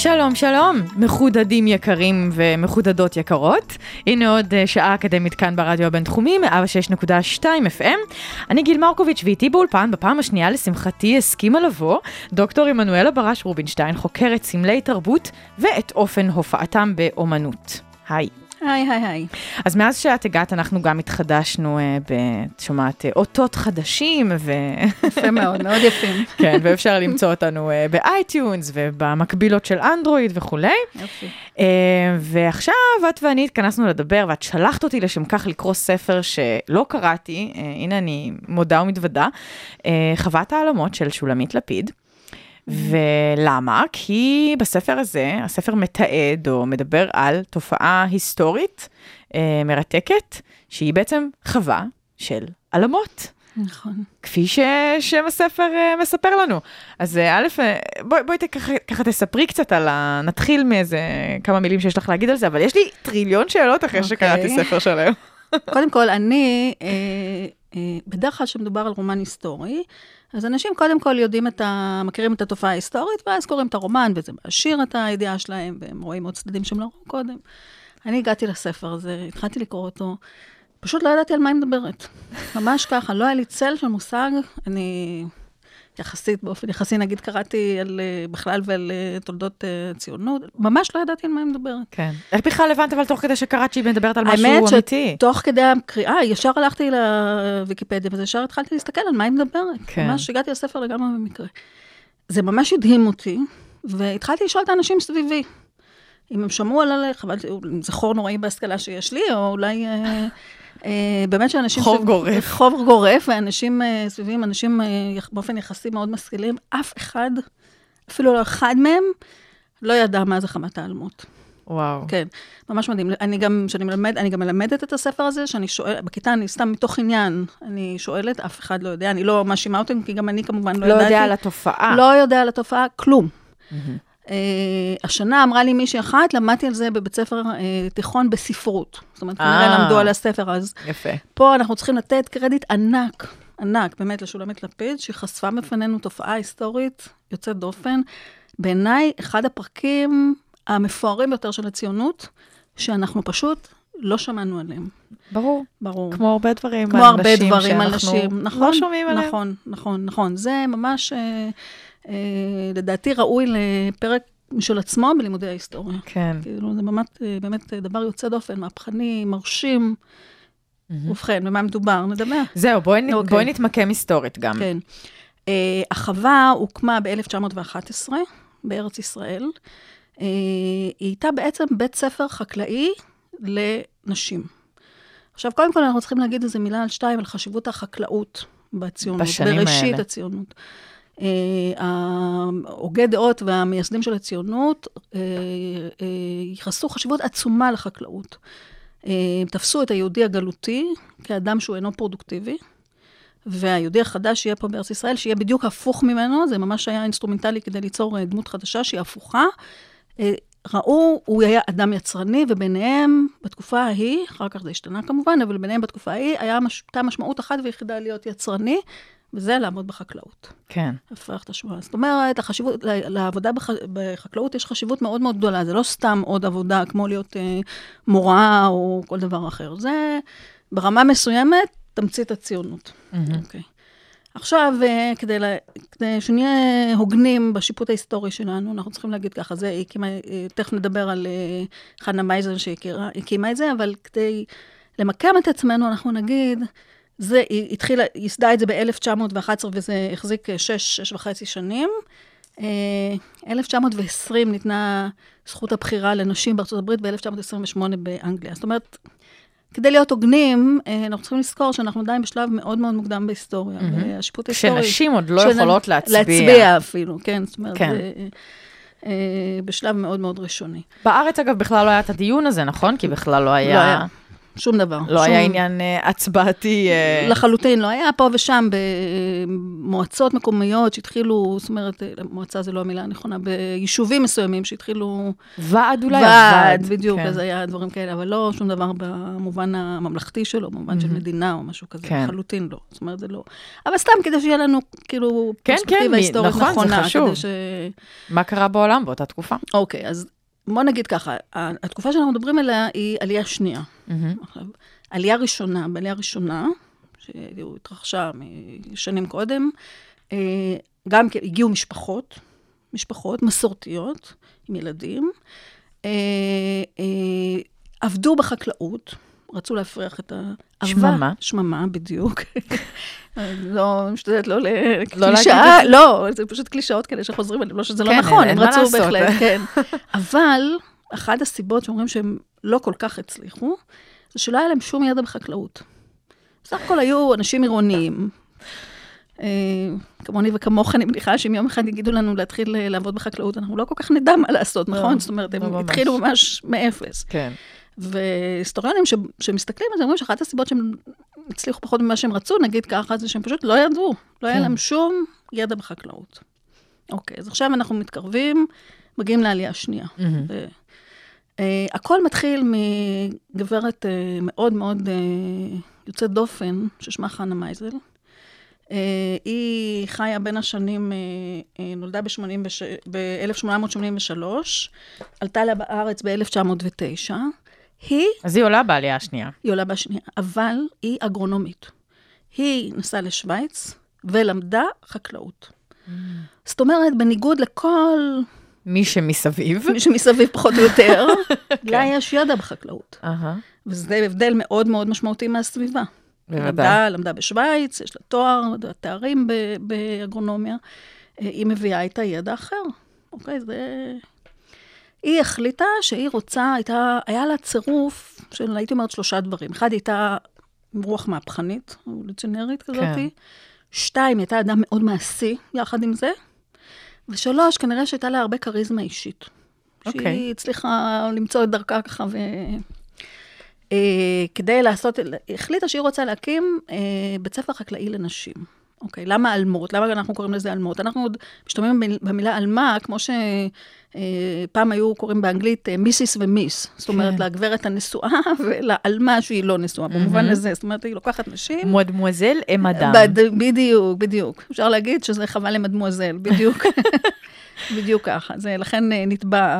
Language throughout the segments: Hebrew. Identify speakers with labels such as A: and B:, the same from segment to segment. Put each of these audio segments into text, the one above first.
A: שלום, שלום, מחודדים יקרים ומחודדות יקרות. הנה עוד אה, שעה אקדמית כאן ברדיו הבינתחומי, 106.2 FM. אני גיל מרקוביץ' ואיתי באולפן, בפעם השנייה לשמחתי הסכימה לבוא דוקטור עמנואלה ברש רובינשטיין, חוקרת סמלי תרבות ואת אופן הופעתם באומנות. היי.
B: היי, היי, היי.
A: אז מאז שאת הגעת אנחנו גם התחדשנו, ב- את שומעת, אה, אותות חדשים ו...
B: יפה מאוד, מאוד יפים.
A: כן, ואפשר למצוא אותנו אה, ב-iTunes ובמקבילות של אנדרואיד וכולי.
B: יופי.
A: אה, ועכשיו את ואני התכנסנו לדבר, ואת שלחת אותי לשם כך לקרוא ספר שלא קראתי, אה, הנה אני מודה ומתוודה, אה, חוות העלמות של שולמית לפיד. ולמה? כי בספר הזה, הספר מתעד או מדבר על תופעה היסטורית אה, מרתקת, שהיא בעצם חווה של עלמות.
B: נכון.
A: כפי ששם הספר uh, מספר לנו. אז אה, א', אה, בואי בוא ככה, ככה תספרי קצת על ה... נתחיל מאיזה כמה מילים שיש לך להגיד על זה, אבל יש לי טריליון שאלות אחרי
B: אוקיי.
A: שקראתי ספר שלם.
B: קודם כל, אני, אה, אה, בדרך כלל כשמדובר על רומן היסטורי, אז אנשים קודם כל יודעים את ה... מכירים את התופעה ההיסטורית, ואז קוראים את הרומן, וזה מעשיר את הידיעה שלהם, והם רואים עוד צדדים שהם לא ראו קודם. אני הגעתי לספר הזה, התחלתי לקרוא אותו, פשוט לא ידעתי על מה היא מדברת. ממש ככה, לא היה לי צל של מושג, אני יחסית, באופן יחסי, נגיד, קראתי על, אה, בכלל ועל אה, תולדות אה, ציונות, ממש לא ידעתי על מה היא מדברת.
A: כן. איך בכלל הבנת אבל תוך כדי שקראת שהיא מדברת על משהו
B: האמת
A: אמיתי?
B: שתוך כדי הקריאה, ישר הלכתי לוויקיפדיה, וזה ישר התחלתי להסתכל על מה היא מדברת.
A: כן.
B: ממש הגעתי לספר לגמרי במקרה. זה ממש הדהים אותי, והתחלתי לשאול את האנשים סביבי. אם הם שמעו על הלך, אבל זה חור נוראי בהשכלה שיש לי, או אולי באמת שאנשים...
A: חוב
B: סביב-
A: גורף.
B: חוב גורף, ואנשים אה, סביבי הם אנשים אה, באופן יחסי מאוד משכילים. אף אחד, אפילו לא אחד מהם, לא ידע מה זה חמת האלמות.
A: וואו.
B: כן, ממש מדהים. אני גם, כשאני מלמד, אני גם מלמדת את הספר הזה, שאני שואלת, בכיתה אני סתם מתוך עניין, אני שואלת, אף אחד לא יודע, אני לא מאשימה אותם, כי גם אני כמובן לא,
A: לא
B: ידעתי.
A: יודע על התופעה.
B: לא יודע על התופעה, כלום. Uh, השנה אמרה לי מישהי אחת, למדתי על זה בבית ספר uh, תיכון בספרות. זאת אומרת, כנראה
A: אה.
B: למדו על הספר, אז
A: יפה.
B: פה אנחנו צריכים לתת קרדיט ענק, ענק, באמת, לשולמית לפיד, שהיא חשפה בפנינו תופעה היסטורית יוצאת דופן. בעיניי, אחד הפרקים המפוארים ביותר של הציונות, שאנחנו פשוט לא שמענו עליהם.
A: ברור.
B: ברור.
A: כמו הרבה דברים
B: כמו
A: על
B: הרבה
A: נשים
B: דברים על
A: שאנחנו
B: נשים, נכון,
A: לא שומעים עליהם.
B: נכון, נכון, נכון. זה ממש, אה, אה, לדעתי, ראוי לפרק משל עצמו בלימודי ההיסטוריה.
A: כן.
B: כאילו, זה באמת, אה, באמת דבר יוצא דופן, מהפכני, מרשים. ובכן, במה מדובר? נדבר.
A: זהו, בואי נ-
B: אוקיי.
A: בואי נתמקם היסטורית גם.
B: כן. Uh, החווה הוקמה ב-1911 בארץ ישראל. Uh, היא הייתה בעצם בית ספר חקלאי לנשים. עכשיו, קודם כל אנחנו צריכים להגיד איזה מילה על שתיים, על חשיבות החקלאות בציונות.
A: בשנים
B: בראשית
A: האלה.
B: הציונות. אה, ההוגי דעות והמייסדים של הציונות אה, אה, ייחסו חשיבות עצומה לחקלאות. אה, תפסו את היהודי הגלותי כאדם שהוא אינו פרודוקטיבי, והיהודי החדש שיהיה פה בארץ ישראל, שיהיה בדיוק הפוך ממנו, זה ממש היה אינסטרומנטלי כדי ליצור אה, דמות חדשה שהיא הפוכה. אה, ראו, הוא היה אדם יצרני, וביניהם, בתקופה ההיא, אחר כך זה השתנה כמובן, אבל ביניהם בתקופה ההיא, היה מש- הייתה משמעות אחת ויחידה להיות יצרני, וזה לעבוד בחקלאות.
A: כן.
B: הפרח את השמועה. זאת אומרת, החשיבות, לעבודה בח, בחקלאות יש חשיבות מאוד מאוד גדולה. זה לא סתם עוד עבודה כמו להיות אה, מורה או כל דבר אחר. זה ברמה מסוימת תמצית הציונות. אוקיי. עכשיו, אה, כדי, לה, כדי שנהיה הוגנים בשיפוט ההיסטורי שלנו, אנחנו צריכים להגיד ככה, זה הקימה, אה, תכף נדבר על אה, חנה מייזן שהקימה את זה, אבל כדי למקם את עצמנו, אנחנו נגיד, זה, היא התחילה, היא ייסדה את זה ב-1911 וזה החזיק אה, שש, שש וחצי שנים. אה, 1920 ניתנה זכות הבחירה לנשים בארצות הברית ו-1928 באנגליה. זאת אומרת, כדי להיות הוגנים, אה, אנחנו צריכים לזכור שאנחנו עדיין בשלב מאוד מאוד מוקדם בהיסטוריה. והשיפוט ההיסטורי...
A: כשנשים עוד לא
B: של-
A: יכולות להצביע.
B: להצביע אפילו, כן. זאת אומרת,
A: כן.
B: זה, אה, בשלב מאוד מאוד ראשוני.
A: בארץ, אגב, בכלל לא היה את הדיון הזה, נכון? כי בכלל לא היה...
B: לא היה. שום דבר.
A: לא
B: שום...
A: היה עניין אה, הצבעתי. אה,
B: לחלוטין, לא היה פה ושם במועצות מקומיות שהתחילו, זאת אומרת, אה, מועצה זה לא המילה הנכונה, ביישובים מסוימים שהתחילו...
A: ועד אולי,
B: ועד, בדיוק,
A: כן.
B: אז היה דברים כאלה, אבל לא שום דבר במובן הממלכתי שלו, במובן של מדינה או משהו כזה,
A: כן.
B: לחלוטין לא. זאת אומרת, זה לא... אבל סתם כדי שיהיה לנו, כאילו,
A: כן,
B: פרספקטיבה
A: מי-
B: היסטורית
A: נכון, זה
B: נכונה.
A: חשוב.
B: כדי ש...
A: מה קרה בעולם באותה תקופה?
B: אוקיי, אז בוא נגיד ככה, התקופה שאנחנו מדברים עליה היא עלייה שנייה. עכשיו, עלייה ראשונה, בעלייה ראשונה, שהתרחשה משנים קודם, אה, גם כן הגיעו משפחות, משפחות מסורתיות עם ילדים, אה, אה, עבדו בחקלאות, רצו להפריח את האהבה.
A: שממה.
B: שממה, בדיוק. לא, משתדלת לא
A: לא
B: לקלישאה, לא, זה פשוט קלישאות כאלה שחוזרים עליהם, לא שזה לא
A: כן,
B: נכון, הם רצו. בהחלט, כן. אבל אחת הסיבות שאומרים שהם לא כל כך הצליחו, זה שלא היה להם שום ידע בחקלאות. בסך הכל היו אנשים עירוניים. אה, כמוני וכמוך, אני מניחה שאם יום אחד יגידו לנו להתחיל אה, לעבוד בחקלאות, אנחנו לא כל כך נדע מה לעשות,
A: לא,
B: נכון? זאת אומרת,
A: לא
B: הם
A: ממש.
B: התחילו ממש מאפס.
A: כן.
B: והיסטוריונים ש- שמסתכלים על זה, אומרים שאחת הסיבות שהם הצליחו פחות ממה שהם רצו, נגיד ככה, זה שהם פשוט לא ידעו. לא היה
A: כן.
B: להם שום ידע בחקלאות. אוקיי, אז עכשיו אנחנו מתקרבים, מגיעים לעלייה השנייה. ו- אה, הכל מתחיל מגברת אה, מאוד מאוד אה, יוצאת דופן, ששמה חנה מייזל. אה, היא חיה בין השנים, אה, אה, נולדה ב-1883, עלתה לה בארץ ב-1909. היא,
A: אז היא עולה בעלייה השנייה.
B: היא עולה בשנייה, אבל היא אגרונומית. היא נסעה לשוויץ ולמדה חקלאות. זאת אומרת, בניגוד לכל
A: מי שמסביב.
B: מי שמסביב פחות או יותר, לה יש ידע בחקלאות. וזה הבדל מאוד מאוד משמעותי מהסביבה.
A: בוודאי.
B: למדה, למדה בשוויץ, יש לה תואר, תארים באגרונומיה. אה, היא מביאה איתה ידע אחר, אוקיי? זה... היא החליטה שהיא רוצה, הייתה, היה לה צירוף של, הייתי אומרת, שלושה דברים. אחד, היא הייתה רוח מהפכנית, אבולוציונרית כזאת.
A: כן.
B: שתיים, היא הייתה אדם מאוד מעשי יחד עם זה. ושלוש, כנראה שהייתה לה הרבה כריזמה אישית.
A: אוקיי.
B: שהיא הצליחה למצוא את דרכה ככה ו... אה, כדי לעשות, החליטה שהיא רוצה להקים אה, בית ספר חקלאי לנשים. אוקיי, למה אלמות? למה אנחנו קוראים לזה אלמות? אנחנו עוד משתמשים במיל- במילה אלמה, כמו שפעם היו קוראים באנגלית אה, מיסיס ומיס. זאת אומרת,
A: כן.
B: לגברת הנשואה ולאלמה שהיא לא נשואה, במובן הזה. זאת אומרת, היא לוקחת נשים.
A: מודמואזל אם אדם.
B: בד- בדיוק, בדיוק. אפשר להגיד שזה חבל למדמואזל, בדיוק. בדיוק ככה. זה לכן אה, נתבע...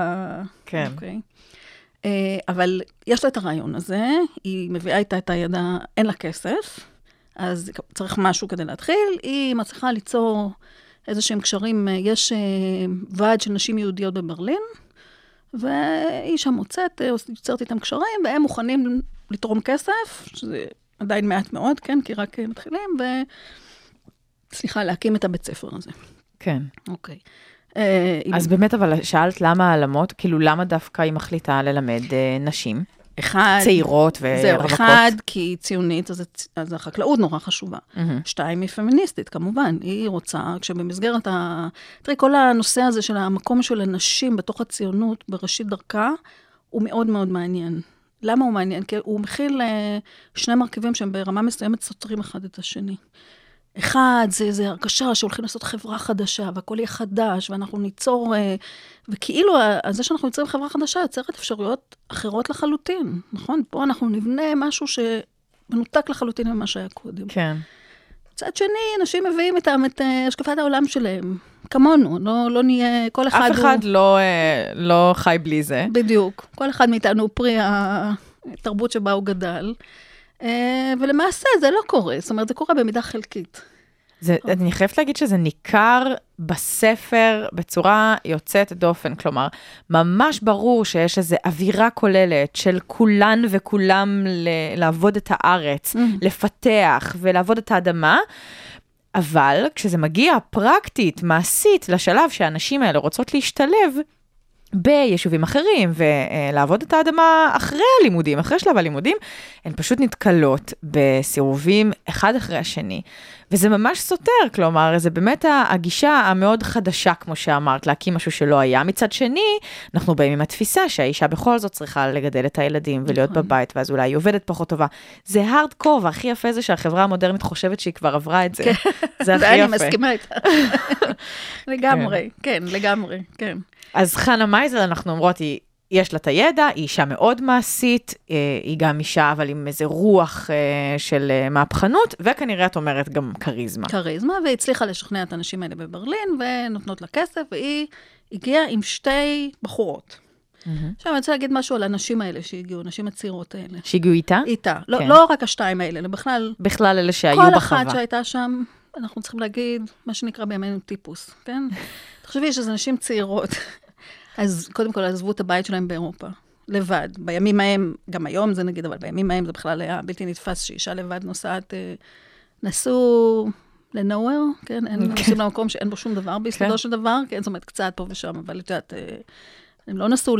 A: כן.
B: אוקיי. אה, אבל יש לה את הרעיון הזה, היא מביאה איתה את הידע, אין לה כסף, אז צריך משהו כדי להתחיל. היא מצליחה ליצור איזה שהם קשרים, אה, יש אה, ועד של נשים יהודיות בברלין, והיא שם מוצאת, אה, יוצרת איתם קשרים, והם מוכנים לתרום כסף, שזה עדיין מעט מאוד, כן, כי רק מתחילים, ו... סליחה, להקים את הבית ספר הזה.
A: כן.
B: אוקיי.
A: אז באמת, אבל שאלת למה העלמות, כאילו למה דווקא היא מחליטה ללמד נשים
B: אחד,
A: צעירות
B: זהו,
A: ורווקות?
B: אחד, כי היא ציונית, אז, אז החקלאות נורא חשובה.
A: מהמם.
B: שתיים, היא פמיניסטית, כמובן. היא רוצה, כשבמסגרת ה... תראי, כל הנושא הזה של המקום של הנשים בתוך הציונות, בראשית דרכה, הוא מאוד מאוד מעניין. למה הוא מעניין? כי הוא מכיל אה, שני מרכיבים שהם ברמה מסוימת סותרים אחד את השני. אחד, זה, זה הרגשה שהולכים לעשות חברה חדשה, והכל יהיה חדש, ואנחנו ניצור... אה, וכאילו, ה- זה שאנחנו יוצרים חברה חדשה יוצרת אפשרויות אחרות לחלוטין, נכון? פה אנחנו נבנה משהו שמנותק לחלוטין ממה שהיה קודם.
A: כן.
B: מצד שני, אנשים מביאים איתם את אה, השקפת העולם שלהם, כמונו, לא, לא נהיה... כל אחד
A: אף אחד לא, אה, לא חי בלי זה.
B: בדיוק. כל אחד מאיתנו הוא פרי התרבות שבה הוא גדל. אה, ולמעשה זה לא קורה, זאת אומרת, זה קורה במידה חלקית.
A: זה, אני חייבת להגיד שזה ניכר בספר בצורה יוצאת דופן, כלומר, ממש ברור שיש איזו אווירה כוללת של כולן וכולם ל- לעבוד את הארץ,
B: Mm.
A: לפתח ולעבוד את האדמה, אבל כשזה מגיע פרקטית, מעשית, לשלב שהנשים האלה רוצות להשתלב, ביישובים אחרים, ולעבוד את האדמה אחרי הלימודים, אחרי שלב הלימודים, הן פשוט נתקלות בסירובים אחד אחרי השני. וזה ממש סותר, כלומר, זה באמת הגישה המאוד חדשה, כמו שאמרת, להקים משהו שלא היה. מצד שני, אנחנו באים עם התפיסה שהאישה בכל זאת צריכה לגדל את הילדים ולהיות
B: נכון.
A: בבית, ואז אולי היא עובדת פחות טובה. זה הארד קור, והכי יפה זה שהחברה המודרנית חושבת שהיא כבר עברה את זה. זה הכי
B: זה אני
A: יפה.
B: מסכימה איתה. לגמרי, כן, לגמרי, כן.
A: אז חנה מייזל, אנחנו אומרות, היא, יש לה את הידע, היא אישה מאוד מעשית, אה, היא גם אישה, אבל עם איזה רוח אה, של אה, מהפכנות, וכנראה את אומרת גם כריזמה.
B: כריזמה, והצליחה לשכנע את הנשים האלה בברלין, ונותנות לה כסף, והיא הגיעה עם שתי בחורות. עכשיו, אני רוצה להגיד משהו על הנשים האלה שהגיעו, הנשים הצעירות האלה.
A: שהגיעו איתה?
B: איתה. לא,
A: כן.
B: לא רק השתיים האלה, אלא בכלל,
A: בכלל אלה שהיו
B: כל
A: בחווה.
B: אחת שהייתה שם, אנחנו צריכים להגיד, מה שנקרא בימינו טיפוס, כן? תחשבי שזה נשים צעירות. אז קודם כל עזבו את הבית שלהם באירופה, לבד. בימים ההם, גם היום זה נגיד, אבל בימים ההם זה בכלל היה בלתי נתפס שאישה לבד נוסעת, אה, נסעו לנוהוור, כן? אין, נוסעים למקום שאין בו שום דבר
A: כן.
B: ביסודו של דבר, כן? זאת אומרת, קצת פה ושם, אבל את יודעת, אה, הם לא נסעו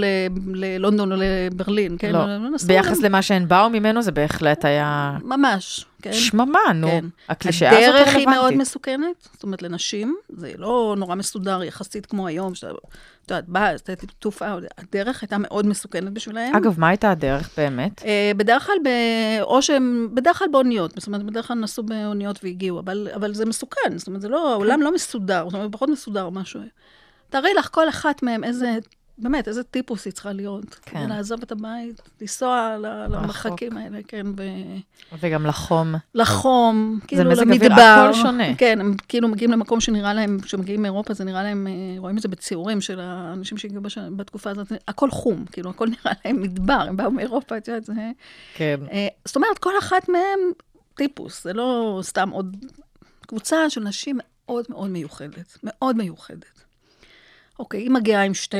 B: ללונדון או לברלין, כן?
A: לא,
B: הם נסעו
A: ביחס
B: למ-
A: למה שהן באו ממנו, זה בהחלט היה
B: ממש, כן.
A: שממה, נו.
B: כן.
A: הקלישאה הזאת
B: הדרך היא מאוד
A: רלוונטית.
B: מסוכנת, זאת אומרת, לנשים, זה לא נורא מסודר יחסית כמו היום, שאתה, את יודעת, באה, אז תעופה, הדרך הייתה מאוד מסוכנת בשבילהם.
A: אגב, מה הייתה הדרך באמת?
B: אה, בדרך כלל, ב... או שהם, בדרך כלל באוניות, זאת אומרת, בדרך כלל נסעו באוניות והגיעו, אבל, אבל זה מסוכן, זאת אומרת, זה לא, העולם לא מסודר, זאת אומרת, פחות מסודר משהו. תארי לך כל אחת מהם איזה, באמת, איזה טיפוס היא צריכה להיות.
A: כן.
B: לעזוב את הבית, לנסוע למרחקים האלה, כן, ו...
A: וגם לחום.
B: לחום, כאילו
A: מזג
B: למדבר.
A: אוויר, הכל שונה.
B: כן, הם כאילו מגיעים למקום שנראה להם, כשמגיעים מאירופה, זה נראה להם, אה, רואים את זה בציורים של האנשים שהגיעו בש... בתקופה הזאת, הכל חום, כאילו, הכל נראה להם מדבר, הם באו מאירופה, את יודעת, זה...
A: כן.
B: אה, זאת אומרת, כל אחת מהם טיפוס, זה לא סתם עוד קבוצה של נשים מאוד מאוד מיוחדת, מאוד מיוחדת. אוקיי, היא מגיעה עם שתי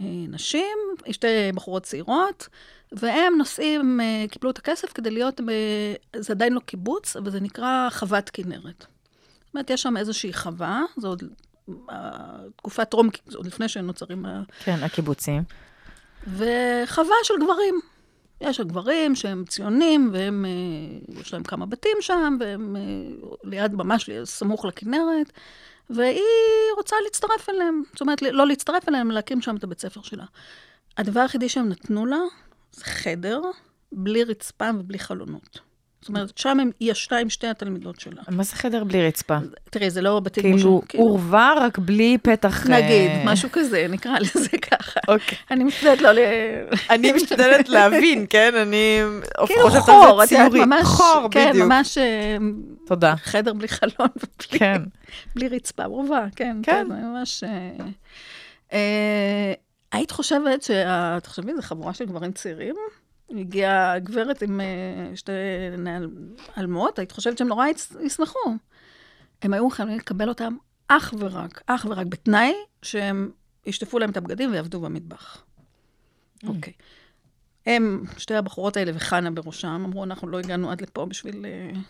B: אה, נשים, שתי בחורות צעירות, והם נוסעים, אה, קיבלו את הכסף כדי להיות, ב... זה עדיין לא קיבוץ, אבל זה נקרא חוות כנרת. זאת אומרת, יש שם איזושהי חווה, זה עוד אה, תקופת טרום, זה עוד לפני שנוצרים
A: כן, הקיבוצים.
B: וחווה של גברים. יש גברים שהם ציונים, והם, יש להם כמה בתים שם, והם ליד, ממש סמוך לכנרת, והיא רוצה להצטרף אליהם. זאת אומרת, לא להצטרף אליהם, להקים שם את הבית ספר שלה. הדבר היחידי שהם נתנו לה, זה חדר, בלי רצפה ובלי חלונות. זאת אומרת, שם הם- היא ישבה עם שתי התלמידות שלה.
A: מה זה חדר בלי רצפה?
B: תראי, זה לא בתים כמו
A: כאילו,
B: ש-
A: עורבה רק בלי פתח...
B: נגיד,
A: אה,
B: משהו כזה, נקרא לזה ככה.
A: אוקיי.
B: אני משתדלת לא ל...
A: אני משתדלת להבין, כן? אני
B: כאילו
A: חושבת
B: חור,
A: על זה ציורי.
B: ממש,
A: חור,
B: כן,
A: בדיוק.
B: ממש אה,
A: תודה.
B: חדר בלי חלון ובלי
A: כן.
B: בלי רצפה, רובה, כן,
A: כן.
B: כן, ממש... אה, היית חושבת שה... תחשבי, זו חבורה של גברים צעירים? הגיעה גברת עם אה, שתי אלמות, היית חושבת שהם נורא ישמחו. הם היו מוכנים לקבל אותם אך ורק, אך ורק, בתנאי שהם ישטפו להם את הבגדים ויעבדו במטבח. אוקיי. הם, שתי הבחורות האלה וחנה בראשם, אמרו, אנחנו לא הגענו עד לפה בשביל אה,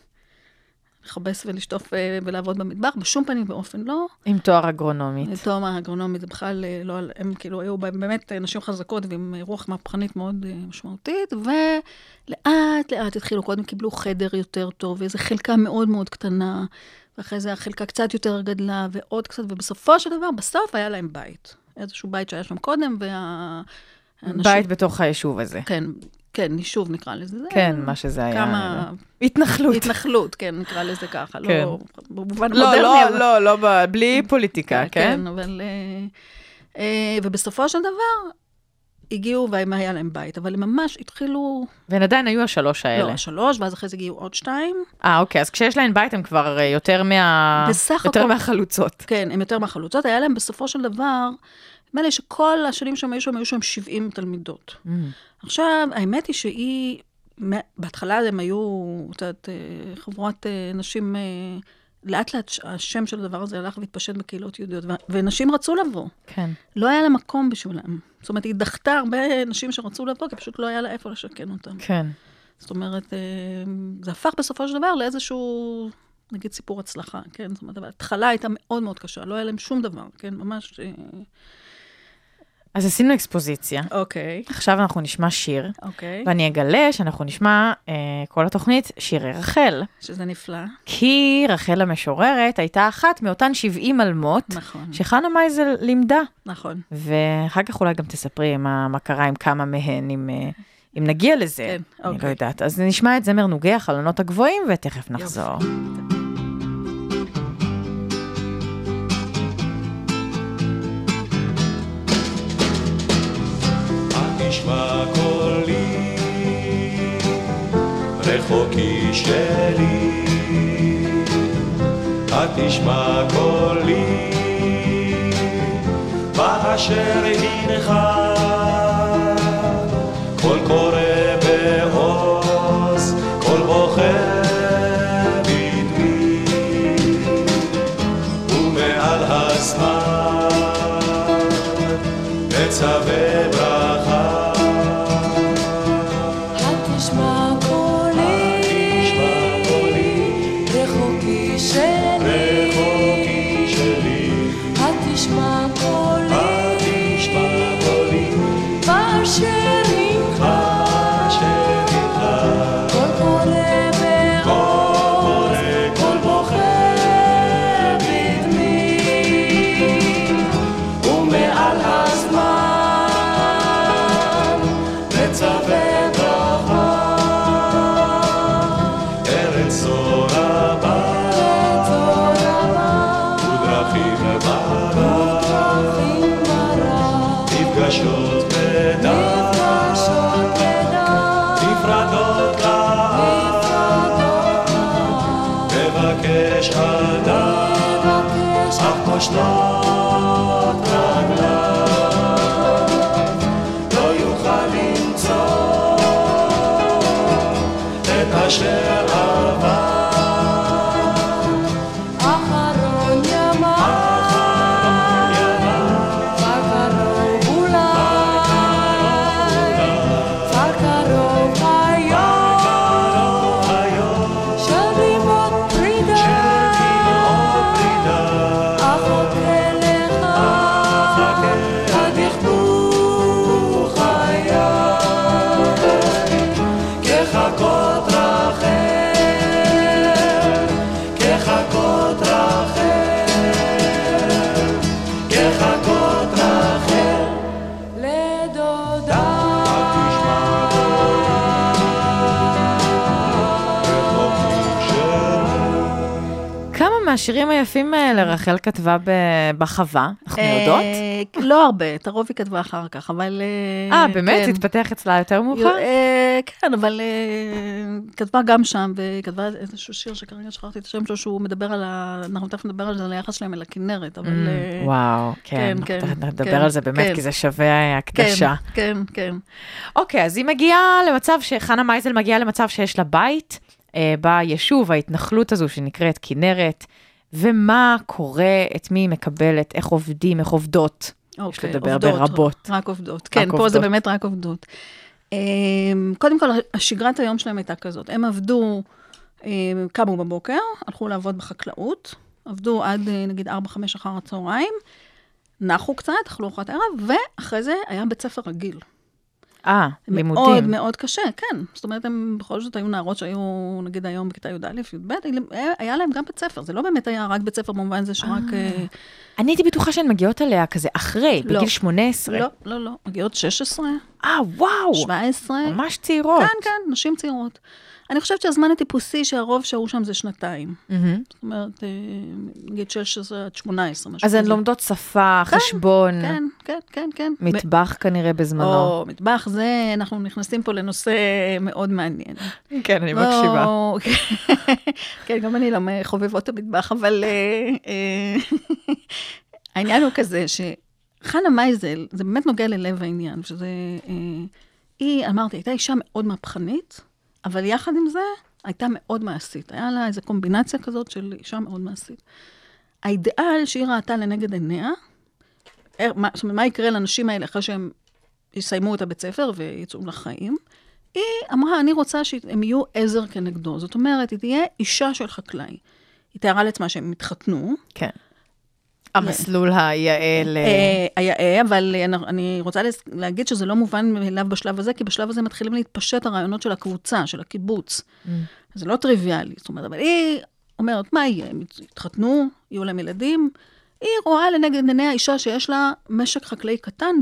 B: לכבס ולשטוף אה, ולעבוד במטבח, בשום פנים ואופן לא.
A: עם תואר אגרונומית.
B: תואר האגרונומי זה בכלל אה, לא, הם כאילו היו באמת נשים חזקות ועם אה, רוח מהפכנית מאוד משמעותית, ולאט לאט התחילו, קודם קיבלו חדר יותר טוב, ואיזו חלקה מאוד מאוד קטנה, ואחרי זה החלקה קצת יותר גדלה, ועוד קצת, ובסופו של דבר, בסוף היה להם בית. איזשהו בית שהיה שם קודם, וה... האנשים-
A: בית בתוך היישוב הזה.
B: כן, כן, יישוב נקרא לזה. זה
A: כן, מה שזה היה.
B: כמה...
A: התנחלות.
B: התנחלות, כן, נקרא לזה ככה.
A: כן.
B: לא במובן
A: לא,
B: מודרני,
A: לא,
B: אבל...
A: לא, לא, ב- בלי פוליטיקה, כן?
B: כן, אבל... אה, אה, ובסופו של דבר, הגיעו והם היה להם בית, אבל הם ממש התחילו,
A: והן עדיין היו השלוש האלה.
B: לא, שלוש, ואז אחרי זה הגיעו עוד שתיים.
A: אה, אוקיי, אז כשיש להן בית הן כבר אה, יותר מה... יותר
B: הכל-
A: מהחלוצות.
B: כן, הם יותר מהחלוצות. היה להם בסופו של דבר, נדמה לי שכל השנים שהם היו שם, היו שם 70 תלמידות.
A: Mm.
B: עכשיו, האמת היא שהיא, בהתחלה הם היו, את יודעת, אה, חבורת אה, נשים, אה, לאט לאט השם של הדבר הזה הלך והתפשט בקהילות יהודיות, ונשים רצו לבוא.
A: כן.
B: לא היה לה מקום בשבילם. זאת אומרת, היא דחתה הרבה נשים שרצו לבוא, כי פשוט לא היה לה איפה לשכן אותם.
A: כן.
B: זאת אומרת, זה הפך בסופו של דבר לאיזשהו, נגיד, סיפור הצלחה, כן? זאת אומרת, אבל ההתחלה הייתה מאוד מאוד קשה, לא היה להם שום דבר, כן? ממש...
A: אז עשינו אקספוזיציה.
B: אוקיי,
A: עכשיו אנחנו נשמע שיר,
B: אוקיי.
A: ואני אגלה שאנחנו נשמע אה, כל התוכנית שירי רחל.
B: שזה נפלא.
A: כי רחל המשוררת הייתה אחת מאותן 70 אלמות
B: נכון,
A: שחנה מייזל לימדה.
B: נכון.
A: ואחר כך אולי גם תספרי מה, מה קרה עם כמה מהן, אם, אה, אם נגיע לזה.
B: כן,
A: אני לא
B: אוקיי.
A: יודעת. אז נשמע את זמר נוגח, חלונות הגבוהים, ותכף נחזור.
C: תשמע קולי, רחוקי שלי. התשמע קולי, באשר הנך, קול קורא בעוז, קול בוכה בדמי,
A: מהשירים היפים האלה רחל כתבה בחווה? אנחנו יודעות?
B: אה, לא הרבה, את הרוב היא כתבה אחר כך, אבל...
A: אה, באמת?
B: כן.
A: התפתח אצלה יותר מאוחר?
B: אה, כן, אבל אה, כתבה גם שם, וכתבה איזשהו שיר שכרגע שכחתי את השם שלו, שהוא מדבר על ה... אנחנו תכף נדבר על זה, על היחס שלהם אל הכנרת, אבל... אה,
A: Mm, וואו, כן,
B: כן, כן,
A: נדבר
B: כן,
A: על זה באמת,
B: כן.
A: כי זה שווה הקדשה.
B: כן, כן, כן.
A: אוקיי, אז היא מגיעה למצב, שחנה מייזל מגיעה למצב שיש לה בית אה, ביישוב, ההתנחלות הזו שנקראת כנרת, ומה קורה, את מי היא מקבלת, איך עובדים, איך עובדות.
B: אוקיי,
A: לדבר
B: עובדות,
A: ברבות.
B: רק עובדות. כן, פה
A: עובדות.
B: זה באמת רק עובדות. אמ, קודם כל, השגרת היום שלהם הייתה כזאת. הם עבדו, אמ, קמו בבוקר, הלכו לעבוד בחקלאות, עבדו עד אה, נגיד 4-5 אחר הצהריים, נחו קצת, אכלו ארוחת ערב, ואחרי זה היה בית ספר רגיל.
A: אה, לימודים.
B: מאוד מאוד קשה, כן. זאת אומרת, הם בכל זאת היו נערות שהיו, נגיד היום בכיתה י"א, י"ב, היה להם גם בית ספר. זה לא באמת היה רק בית ספר במובן זה שרק... אה,
A: אני הייתי בטוחה שהן מגיעות עליה כזה אחרי,
B: לא.
A: בגיל 18.
B: לא, לא, לא. מגיעות 16,
A: אה, וואו,
B: 17.
A: ממש צעירות.
B: כן, כן, נשים צעירות. אני חושבת שהזמן הטיפוסי שהרוב שהו שם זה שנתיים.
A: מהמם.
B: זאת אומרת, אה, נגיד 16 עד 18, משהו
A: אז הן
B: כזה.
A: לומדות שפה, חשבון,
B: כן, כן, כן, כן.
A: מטבח כנראה בזמנו.
B: או, מטבח זה, אנחנו נכנסים פה לנושא מאוד מעניין.
A: כן, אני
B: לא, כן, גם אני לא מחובבות המטבח, אבל אה, אה, העניין הוא כזה, שחנה מייזל, זה באמת נוגע ללב העניין, שזה... היא, אמרתי, הייתה אישה מאוד מהפכנית, אבל יחד עם זה, הייתה מאוד מעשית. היה לה איזו קומבינציה כזאת של אישה מאוד מעשית. האידיאל שהיא ראתה לנגד עיניה, אה, מה, מה יקרה לנשים האלה אחרי שהם יסיימו את הבית ספר ויצאו לחיים? היא אמרה, אני רוצה שהם יהיו עזר כנגדו. זאת אומרת, היא תהיה אישה של חקלאי. היא תיארה לעצמה שהם התחתנו,
A: כן. המסלול היעל. אה,
B: היאה, אבל אני- רוצה להגיד שזה לא מובן מאליו בשלב הזה, כי בשלב הזה מתחילים להתפשט הרעיונות של הקבוצה, של הקיבוץ. זה לא טריוויאלי. זאת אומרת, אבל היא אומרת, מה יהיה? הם יתחתנו, יהיו להם ילדים. היא רואה לנגד עיני האישה שיש לה משק חקלאי קטן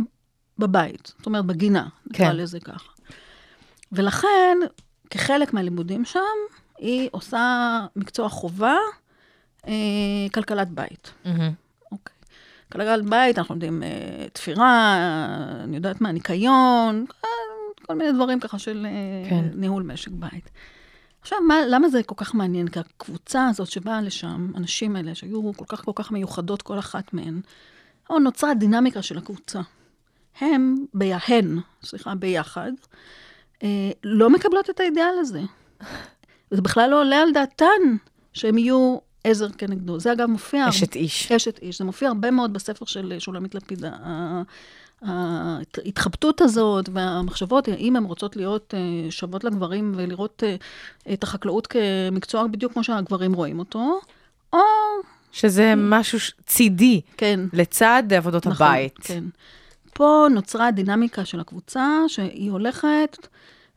B: בבית, זאת אומרת, בגינה, נקרא
A: כן.
B: לזה ככה. ולכן, כחלק מהלימודים שם, היא עושה מקצוע חובה, אה, כלכלת בית.
A: מהמם.
B: כלכלת בית, אנחנו יודעים אה, תפירה, אני יודעת מה, ניקיון, אה, כל מיני דברים ככה של אה,
A: כן.
B: ניהול משק בית. עכשיו, מה, למה זה כל כך מעניין? כי הקבוצה הזאת שבאה לשם, הנשים האלה, שהיו כל כך כל כך מיוחדות, כל אחת מהן, או נוצרה הדינמיקה של הקבוצה. הם, בהן, סליחה, ביחד, אה, לא מקבלות את האידיאל הזה. וזה בכלל לא עולה על דעתן שהם יהיו עזר כנגדו. זה אגב מופיע...
A: אשת איש.
B: אשת איש. זה מופיע הרבה מאוד בספר של שולמית לפיד. ההתחבטות הזאת והמחשבות, האם הן רוצות להיות אה, שוות לגברים ולראות אה, את החקלאות כמקצוע בדיוק כמו שהגברים רואים אותו, או,
A: שזה משהו ש- צידי,
B: כן,
A: לצד עבודות
B: נכון,
A: הבית.
B: כן. פה נוצרה הדינמיקה של הקבוצה, שהיא הולכת,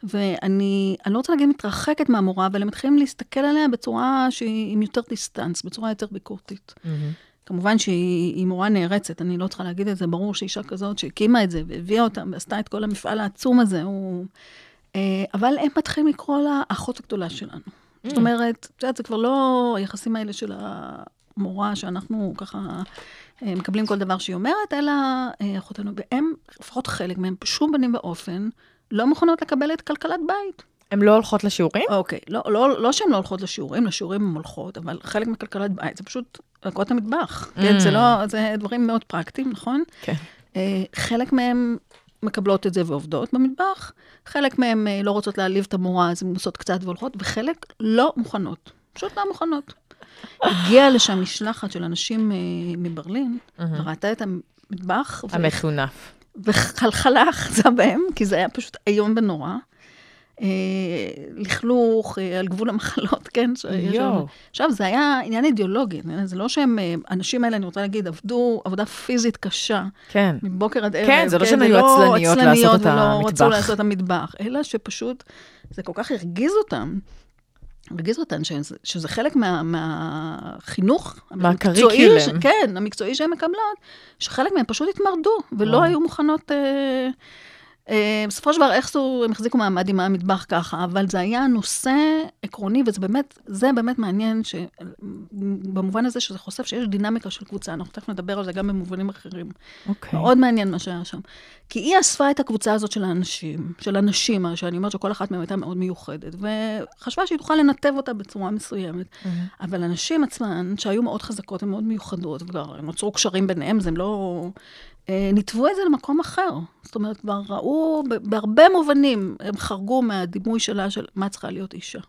B: ואני אני לא רוצה להגיד מתרחקת מהמורה, אבל הם מתחילים להסתכל עליה בצורה שהיא עם יותר דיסטנס, בצורה יותר ביקורתית.
A: מהמם.
B: כמובן שהיא היא מורה נערצת, אני לא צריכה להגיד את זה, ברור שאישה כזאת שהקימה את זה והביאה אותם ועשתה את כל המפעל העצום הזה, הוא... אה, אבל הם מתחילים לקרוא לה האחות הגדולה שלנו. זאת אומרת, את יודעת, זה כבר לא היחסים האלה של המורה, שאנחנו ככה אה, מקבלים כל דבר שהיא אומרת, אלא אה, אחותנו, והם, לפחות חלק מהם, בשום פנים ואופן, לא מוכנות לקבל את כלכלת בית.
A: הן לא הולכות לשיעורים?
B: אוקיי, לא, לא, לא שהן לא הולכות לשיעורים, לשיעורים הן הולכות, אבל חלק מכלכלת בית זה פשוט את המטבח. כן, זה לא, זה דברים מאוד פרקטיים, נכון?
A: כן.
B: אה, חלק מהם מקבלות את זה ועובדות במטבח, חלק מהם אה, לא רוצות להעליב את המורה, אז הן עושות קצת והולכות, וחלק לא מוכנות, פשוט לא מוכנות. הגיעה לשם משלחת של אנשים אה, מברלין, וראתה את המטבח, ו-
A: המטונף.
B: וחלחלה אחזה בהם, כי זה היה פשוט איום ונורא. אה, לכלוך, אה, על גבול המחלות, כן?
A: יואו.
B: עכשיו, זה היה עניין אידיאולוגי, זה לא שהם, אה, האנשים האלה, אני רוצה להגיד, עבדו עבודה פיזית קשה,
A: כן.
B: מבוקר עד ערב.
A: כן, זה לא שהן היו עצלניות לעשות את
B: ולא רצו
A: המטבח.
B: לעשות את המטבח, אלא שפשוט, זה כל כך הרגיז אותם. הרגיז אותן שזה, שזה חלק מה, מהחינוך
A: מהקריקולם.
B: ש- כן, המקצועי שהן מקבלות, שחלק מהן פשוט התמרדו, ולא
A: וואו.
B: היו מוכנות... אה, בסופו של דבר, איכשהו הם החזיקו מעמד עם המטבח ככה, אבל זה היה נושא עקרוני, וזה באמת, זה באמת מעניין, ש, במובן הזה שזה חושף שיש דינמיקה של קבוצה, אנחנו תכף נדבר על זה גם במובנים אחרים.
A: אוקיי.
B: מאוד מעניין מה שהיה שם. כי היא אספה את הקבוצה הזאת של האנשים, של הנשים, שאני אומרת שכל אחת מהן הייתה מאוד מיוחדת, וחשבה שהיא תוכל לנתב אותה בצורה מסוימת. אבל הנשים עצמן, שהיו מאוד חזקות ומאוד מיוחדות, וכבר נוצרו קשרים ביניהם, אז הם לא... אה, ניתבו את זה למקום אחר. זאת אומרת, כבר ראו, בהרבה מובנים, הם חרגו מהדימוי שלה של מה צריכה להיות אישה.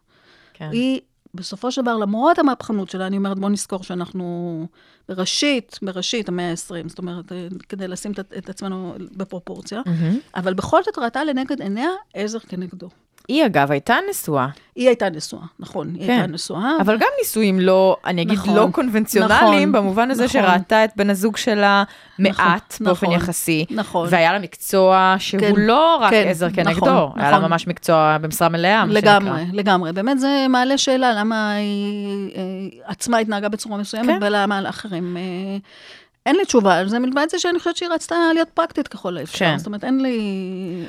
A: כן.
B: היא, בסופו של דבר, למרות המהפכנות שלה, אני אומרת, בוא נזכור שאנחנו בראשית, בראשית המאה ה-20, זאת אומרת, אה, כדי לשים את, את עצמנו בפרופורציה,
A: מהמם.
B: אבל בכל זאת ראתה לנגד עיניה עזר כנגדו.
A: היא אגב הייתה נשואה,
B: היא הייתה נשואה, נכון, היא
A: כן.
B: הייתה נשואה.
A: אבל גם נישואים לא, אני אגיד
B: נכון,
A: לא קונבנציונליים,
B: נכון,
A: במובן הזה
B: נכון.
A: שראתה את בן הזוג שלה מעט
B: נכון,
A: באופן
B: נכון,
A: יחסי,
B: נכון.
A: והיה לה מקצוע שהוא
B: כן,
A: לא רק
B: כן,
A: עזר
B: נכון,
A: כנגדו, היה לה
B: נכון.
A: ממש מקצוע במשרה מלאה, מה
B: לגמרי,
A: שנקרא.
B: לגמרי. באמת זה מעלה שאלה למה היא אה, עצמה התנהגה בצורה מסוימת,
A: כן.
B: ולמה לאחרים. אה, אין לי תשובה על זה, מלבד זה שאני חושבת שהיא רצתה להיות פרקטית ככל האפשר.
A: כן.
B: זאת אומרת, אין לי...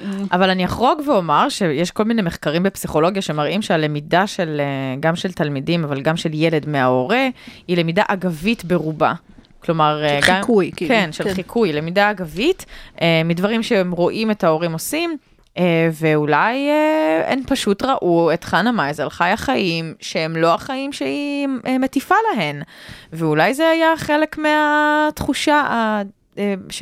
B: אה,
A: אבל אני אחרוג ואומר שיש כל מיני מחקרים בפסיכולוגיה שמראים שהלמידה של, אה, גם של תלמידים, אבל גם של ילד מההורה, היא למידה אגבית ברובה. כלומר, אה,
B: של
A: גם...
B: חיקוי, כאילו.
A: כן, של
B: כן.
A: חיקוי, למידה אגבית, אה, מדברים שהם רואים את ההורים עושים. אה, ואולי אה, הן פשוט ראו את חנה מייזל חיה חיים שהם לא החיים שהיא אה, מטיפה להן. ואולי זה היה חלק מהתחושה,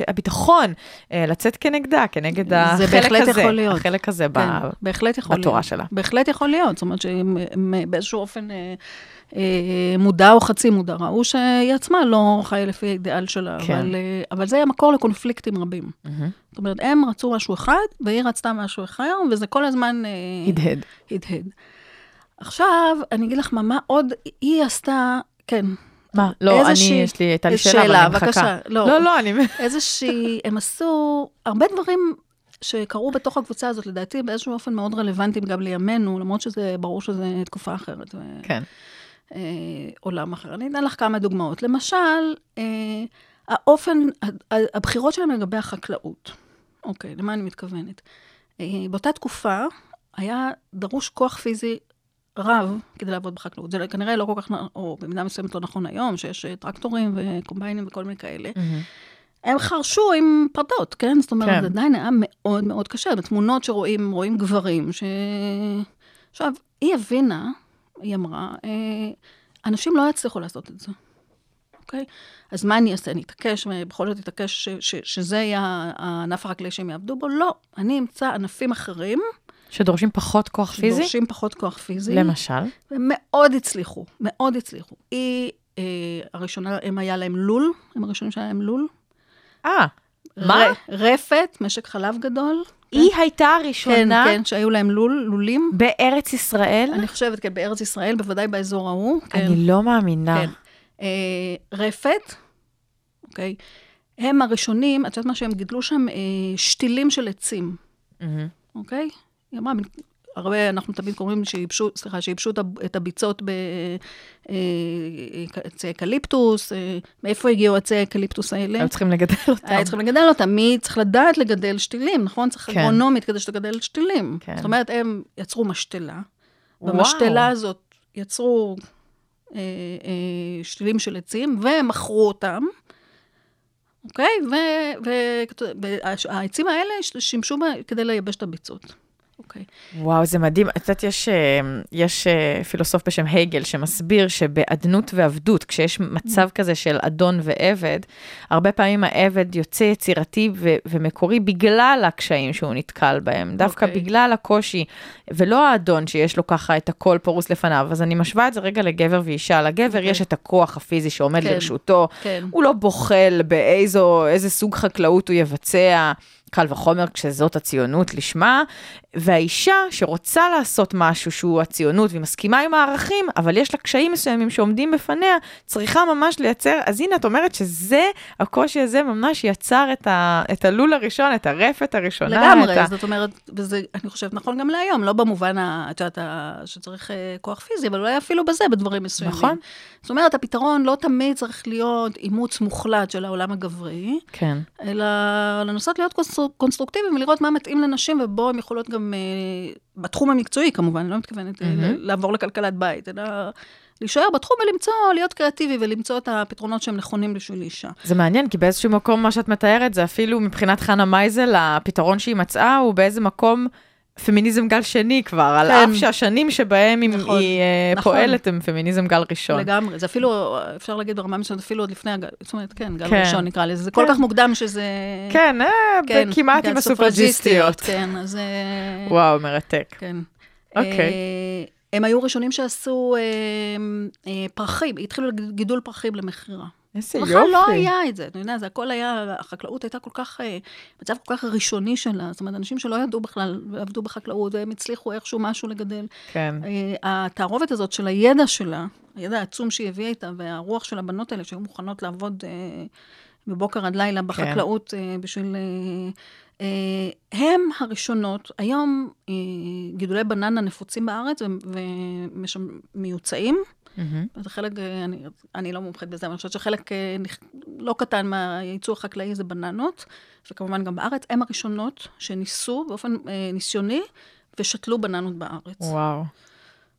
A: הביטחון, לצאת כנגדה, כנגד
B: זה
A: החלק
B: בהחלט
A: הזה.
B: יכול להיות.
A: החלק הזה ב...
B: כן, בהחלט יכול להיות.
A: בתורה שלה.
B: בהחלט יכול להיות. זאת אומרת שהם הם באיזשהו אופן מודע או חצי מודע, ראו שהיא עצמה לא חיה לפי האידיאל שלה,
A: כן.
B: אבל, אה, אבל זה היה מקור לקונפליקטים רבים.
A: מהמם.
B: זאת אומרת, הם רצו משהו אחד, והיא רצתה משהו אחר, וזה כל הזמן... אה,
A: הדהד.
B: הדהד. עכשיו, אני אגיד לך מה, מה עוד היא עשתה, כן,
A: מה? לא, אני,
B: איזושהי-
A: יש לי, הייתה לי
B: איזו
A: שאלה, אבל
B: שאלה,
A: אני מחכה.
B: בבקשה. לא.
A: לא, לא, אני...
B: איזושהי, הם עשו הרבה דברים שקרו בתוך הקבוצה הזאת, לדעתי באיזשהו אופן מאוד רלוונטיים גם לימינו, למרות שזה ברור שזה תקופה אחרת. ו-
A: כן.
B: אה, עולם אחר. אני אתן לך כמה דוגמאות. למשל, אה, האופן, הבחירות שלהם לגבי החקלאות. אוקיי, למה אני מתכוונת? אה, באותה תקופה היה דרוש כוח פיזי רב כדי לעבוד בחקלאות. זה כנראה לא כל כך, או במידה מסוימת לא נכון היום, שיש אה, טרקטורים וקומביינים וכל מיני כאלה. הם חרשו עם פרדות, כן? זאת אומרת,
A: כן.
B: זה עדיין היה מאוד מאוד קשה. בתמונות שרואים, רואים גברים ש... עכשיו, היא הבינה, היא אמרה, אה, אנשים לא יצליחו לעשות את זה, אוקיי? אז מה אני אעשה? אני אתעקש, ובכל זאת אתעקש ש- ש- שזה יהיה הענף החקלאי שהם יעבדו בו? לא. אני אמצא ענפים אחרים,
A: שדורשים פחות כוח פיזי?
B: שדורשים פחות כוח פיזי.
A: למשל?
B: והם מאוד הצליחו, מאוד הצליחו. היא, אה, הראשונה, הם היה להם לול, הם הראשונים שהיה להם לול.
A: אה, מה?
B: ר- רפת, משק חלב גדול.
A: היא הייתה
B: כן,
A: הראשונה
B: כן, שהיו להם לול, לולים.
A: בארץ ישראל?
B: אני חושבת, כן, בארץ ישראל, בוודאי באזור ההוא. כן,
A: אני לא מאמינה.
B: כן. אה, רפת, אוקיי? הם הראשונים, את יודעת מה שהם גידלו שם? אה, שתילים של עצים,
A: מהמם.
B: אוקיי? היא אמרה, הרבה, אנחנו תמיד קוראים שייבשו, סליחה, שייבשו את הביצות בעצי אקליפטוס. אה, מאיפה הגיעו עצי האקליפטוס האלה?
A: היו צריכים לגדל אותם.
B: היה צריכים לגדל אותם. מי צריך לדעת לגדל שתילים, נכון? צריך
A: כן.
B: אגרונומית כדי שתגדל שתילים.
A: כן.
B: זאת אומרת, הם יצרו משתלה. במשתלה הזאת יצרו אה, אה, שתילים של עצים, ומכרו אותם. אוקיי? והעצים האלה שימשו כדי לייבש את הביצות. אוקיי.
A: וואו, זה מדהים. את יודעת, יש, אה, יש אה, פילוסוף בשם הייגל שמסביר שבאדנות ועבדות, כשיש מצב כזה של אדון ועבד, הרבה פעמים העבד יוצא יצירתי ו- ומקורי בגלל הקשיים שהוא נתקל בהם, דווקא
B: אוקיי.
A: בגלל הקושי, ולא האדון שיש לו ככה את הכל פרוס לפניו. אז אני משווה את זה רגע לגבר ואישה. לגבר
B: אוקיי.
A: יש את הכוח הפיזי שעומד
B: כן.
A: לרשותו,
B: כן.
A: הוא לא בוחל באיזו, איזה סוג חקלאות הוא יבצע, קל וחומר כשזאת הציונות לשמה, והאישה שרוצה לעשות משהו שהוא הציונות והיא מסכימה עם הערכים, אבל יש לה קשיים מסוימים שעומדים בפניה, צריכה ממש לייצר, אז הנה את אומרת שזה, הקושי הזה ממש יצר את, ה, את הלול הראשון, את הרפת הראשונה.
B: לגמרי,
A: ה...
B: זאת אומרת, וזה, אני חושבת, נכון גם להיום, לא במובן, את יודעת, שצריך אה, כוח פיזי, אבל אולי אפילו בזה, בדברים מסוימים.
A: נכון.
B: זאת אומרת, הפתרון לא תמיד צריך להיות אימוץ מוחלט של העולם הגברי,
A: כן,
B: אלא לנסות להיות קונסטרוק- קונסטרוקטיביים ולראות מה מתאים לנשים, ובו הן יכולות גם, אה, בתחום המקצועי כמובן, אני לא מתכוונת
A: מהמם.
B: לעבור לכלכלת בית, אלא להישאר בתחום ולמצוא, להיות קריאטיבי ולמצוא את הפתרונות שהם נכונים בשביל אישה.
A: זה מעניין, כי באיזשהו מקום מה שאת מתארת זה אפילו מבחינת חנה מייזל, הפתרון שהיא מצאה הוא באיזה מקום פמיניזם גל שני כבר, על
B: כן.
A: אף שהשנים שבהם
B: נכון,
A: היא אה,
B: נכון.
A: פועלת הם פמיניזם גל ראשון.
B: לגמרי, זה אפילו, אפשר להגיד ברמה מסוימת, אפילו עוד לפני הגל, זאת אומרת, כן, גל
A: כן.
B: ראשון נקרא לזה, זה כל
A: כן.
B: כך מוקדם שזה...
A: כן, אה,
B: כן,
A: כמעט עם הסופרג'יסטיות.
B: כן, אז... אה,
A: וואו, מרתק.
B: כן.
A: אוקיי.
B: אה, הם היו ראשונים שעשו פרחים, התחילו גידול פרחים למכירה.
A: איזה
B: בכלל
A: יופי.
B: לא היה את זה, אתה יודע, זה הכל היה, החקלאות הייתה כל כך, אה, מצב כל כך ראשוני שלה, זאת אומרת, אנשים שלא ידעו בכלל, עבדו בחקלאות, והם הצליחו איכשהו משהו לגדל.
A: כן.
B: אה, התערובת הזאת של הידע שלה, הידע העצום שהיא הביאה איתה, והרוח של הבנות האלה שהיו מוכנות לעבוד אה, מבוקר עד לילה בחקלאות אה, בשביל... אה, אה, הם הראשונות, היום אה, גידולי בננה נפוצים בארץ ומיוצאים. זה חלק, אה, אני, אני לא מומחית בזה, אבל אני חושבת שחלק אה, לא קטן מהייצור החקלאי זה בננות, וכמובן גם בארץ, הם הראשונות שניסו באופן אה, ניסיוני ושתלו בננות בארץ.
A: וואו.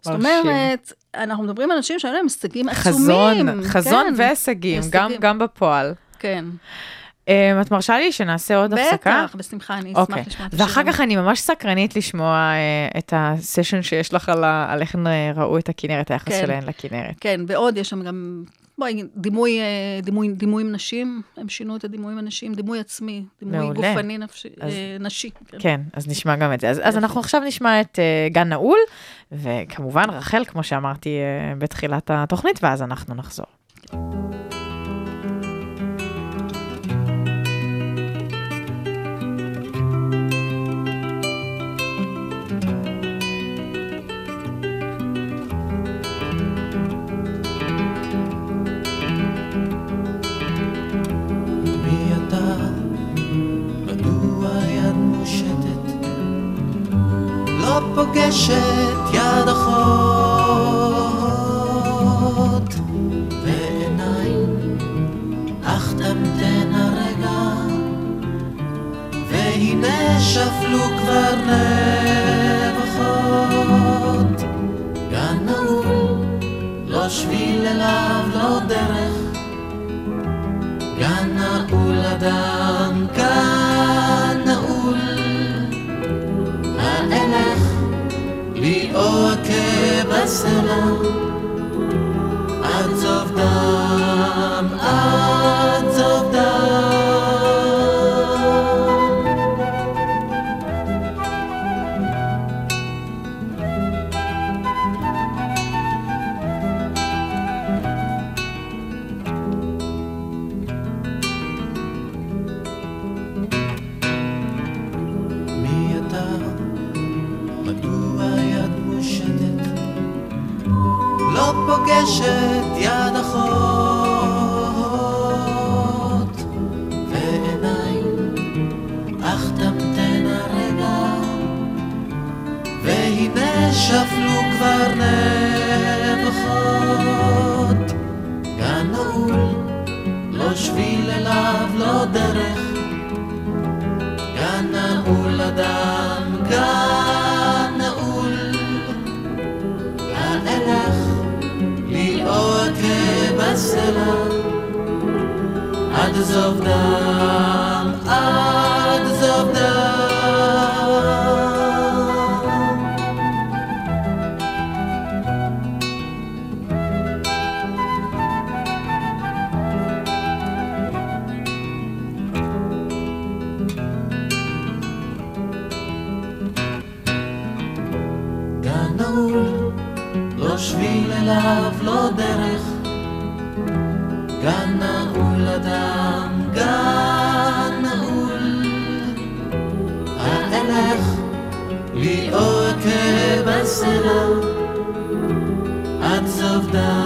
B: זאת. אומרת, אנחנו מדברים על אנשים שהיו להם הישגים
A: חזון,
B: עצומים.
A: חזון
B: כן,
A: והישגים, גם. גם בפועל.
B: כן,
A: את מרשה לי שנעשה עוד הפסקה?
B: בטח, בשמחה, אני אשמח
A: אוקיי,
B: לשמוע את
A: ואחר
B: השירים.
A: כך אני ממש סקרנית לשמוע אה, את הסשן שיש לך על, על איך אה, ראו את הכנרת, היחס
B: כן.
A: שלהן לכנרת.
B: כן, ועוד יש שם גם, בואי, דימוי, אה, דימוי, דימויים נשים, הם שינו את הדימויים הנשיים, דימוי עצמי, דימוי
A: מעולה.
B: גופני נפשי,
A: אז-
B: אה, נשי. כן.
A: כן, אז נשמע גם את זה. אז, אז אנחנו עכשיו נשמע את uh, גן נעול, וכמובן רחל, כמו שאמרתי uh, בתחילת התוכנית, ואז אנחנו נחזור.
D: פוגשת יד אחות ועיניים, אך תמתן הרגע, והנה שפלו כבר נבחות. גן נעול, לא שביל אליו, לא דרך, גן נעול אדם, selam עד זוב
E: of doubt.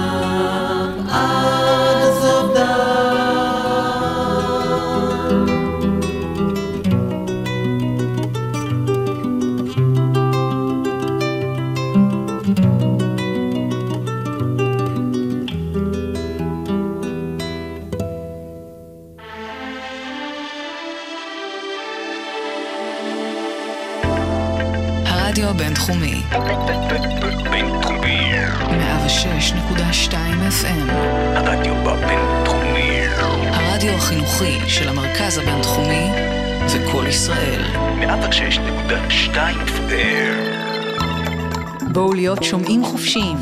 E: חופשיים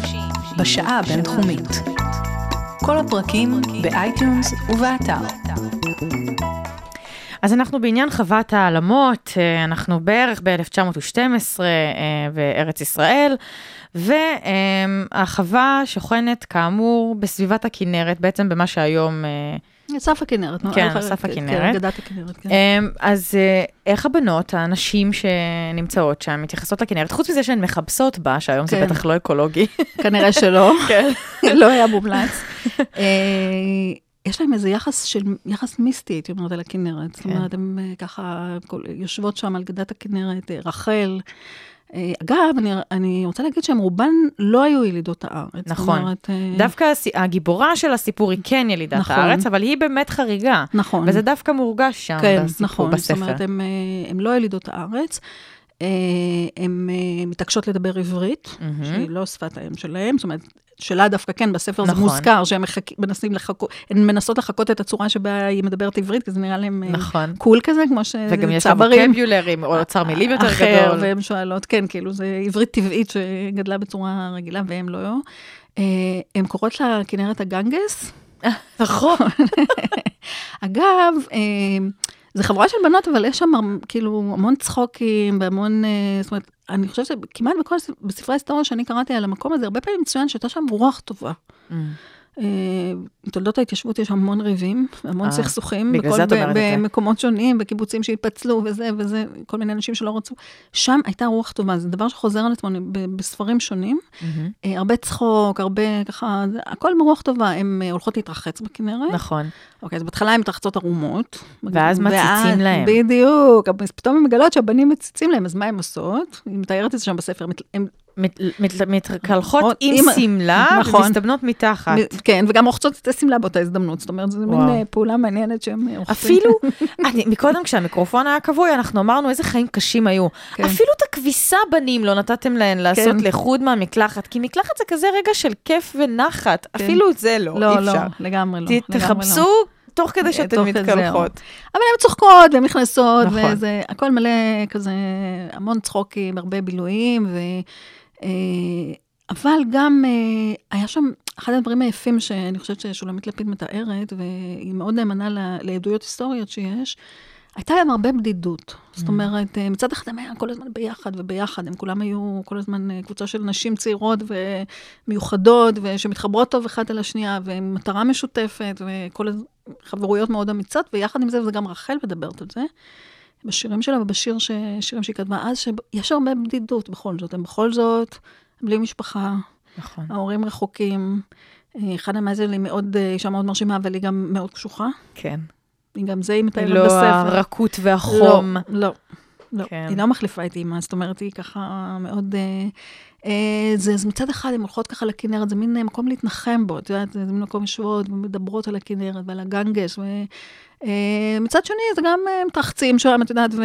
E: בשעה הבינתחומית. כל הפרקים ב-iTunes ובאתר.
A: אז אנחנו בעניין חוות העלמות, אה, אנחנו בערך ב-1912 בארץ ישראל, והחווה שוכנת כאמור בסביבת הכנרת, בעצם במה שהיום...
B: סף הכנרת.
A: כן, סף
B: כן,
A: הכנרת.
B: גדת הכנרת, כן.
A: אז אה, איך הבנות, הנשים שנמצאות שם, מתייחסות לכנרת, חוץ מזה שהן מכבסות בה, שהיום זה
B: כן.
A: בטח לא אקולוגי.
B: כנראה שלא,
A: כן.
B: לא היה מומלץ. אה, יש להם איזה יחס של, יחס מיסטי, הייתי אומרת, על הכנרת. זאת
A: כן.
B: אומרת, הן אה, ככה כל- יושבות שם על גדת הכנרת, רחל. אה, אגב, אני, אני רוצה להגיד שהן רובן לא היו ילידות הארץ.
A: נכון.
B: אומרת, אה,
A: דווקא הס- הגיבורה של הסיפור היא כן ילידת
B: נכון.
A: הארץ, אבל היא באמת חריגה.
B: נכון.
A: וזה דווקא מורגש שם
B: כן,
A: בסיפור,
B: נכון.
A: בספר.
B: זאת אומרת, הן לא ילידות הארץ. הן מתעקשות לדבר עברית,
A: מהמם.
B: שהיא לא שפת האם שלהם, זאת אומרת, שלה דווקא כן, בספר זה
A: נכון.
B: מוזכר, שהן מחכ... מנסים לחכות, הן מנסות לחכות את הצורה שבה היא מדברת עברית, כי זה נראה להם אה,
A: נכון.
B: קול כזה, כמו
A: וגם יש לה
B: שצברים.
A: ווקביולרי, או אוצר מילים יותר
B: אחר,
A: גדול.
B: והן שואלות, כן, כאילו, זה עברית טבעית שגדלה בצורה רגילה, והם לא. אה, הן קוראות לה כנרת הגנגס.
A: נכון.
B: אגב, אה, זה חבורה של בנות, אבל יש שם כאילו המון צחוקים והמון, אה, זאת אומרת, אני חושבת שכמעט בכל, בספרי ההיסטוריה שאני קראתי על המקום הזה, הרבה פעמים מצוין שהייתה שם רוח טובה.
A: Mm.
B: אה, בתולדות ההתיישבות יש המון ריבים, המון
A: אה,
B: סכסוכים, בכל-. במקומות שונים, בקיבוצים שהתפצלו וזה וזה, כל מיני אנשים שלא רצו. שם הייתה רוח טובה, זה דבר שחוזר על עצמו בספרים שונים. אה, הרבה צחוק, הרבה ככה, הכל ברוח טובה. הן הולכות להתרחץ בכנרת.
A: נכון.
B: אוקיי, אז בהתחלה הן מתרחצות ערומות.
A: ואז מציצים להם.
B: בדיוק, פתאום הן מגלות שהבנים מציצים להם, אז מה הן עושות? היא מתארת את זה שם בספר. הן
A: מת- מת- מתקלחות עם
B: עם-
A: שמלה
B: נכון.
A: ומסתבנות מתחת.
B: כן, וגם רוחצות את השמלה באותה הזדמנות. זאת אומרת, זו מין. אה, פעולה מעניינת שהם אה, רוחצים.
A: אפילו, אני, מקודם כשהמיקרופון היה כבוי, אנחנו אמרנו איזה חיים קשים היו.
B: כן.
A: אפילו את הכביסה בנים לא נתתם להן לעשות
B: כן.
A: לחוד מהמקלחת, כי מקלחת זה כזה רגע של כיף ונחת,
B: כן.
A: אפילו את זה לא,
B: לא,
A: אי
B: לא,
A: אפשר.
B: לגמרי לא.
A: ת-
B: לגמרי
A: תחפשו
B: לא.
A: תוך כדי
B: אה,
A: שאתן מתקלחות.
B: אבל הן צוחקות והן נכנסות,
A: נכון.
B: וזה הכל מלא כזה, המון צחוקים, הרבה בילויים, ו... אה, אבל גם אה, היה שם, אחד הדברים היפים שאני חושבת ששולמית לפיד מתארת, והיא מאוד נאמנה לעדויות היסטוריות שיש, הייתה להם הרבה בדידות. זאת אומרת, אה, מצד אחד הם היו כל הזמן ביחד וביחד, הם כולם היו כל הזמן קבוצה של נשים צעירות ומיוחדות, ושמתחברות טוב אחת על השנייה, ועם מטרה משותפת, וכל חברויות מאוד אמיצות, ויחד עם זה, וזה גם רחל מדברת על זה, בשירים שלה ובשיר ש... שירים שהיא כתבה אז, שיש הרבה בדידות בכל זאת. הם בכל זאת בלי משפחה,
A: נכון.
B: ההורים רחוקים. אה, חנה מייזל היא מאוד, אה, אישה מאוד מרשימה, אבל היא גם מאוד קשוחה.
A: כן.
B: היא גם זה היא מתארת
A: לא
B: בספר.
A: הרכות והחום.
B: לא, לא. לא.
A: כן.
B: היא לא מחליפה את אימא, זאת אומרת, היא ככה מאוד... אה, אה, זה, אז מצד אחד, הן הולכות ככה לכנרת, זה מין אה, מקום להתנחם בו, את יודעת, זה מין מקום יושבות ומדברות על הכנרת ועל הגנגס, ומצד שני, זה גם אה, מתרחצים שם, את יודעת, ו...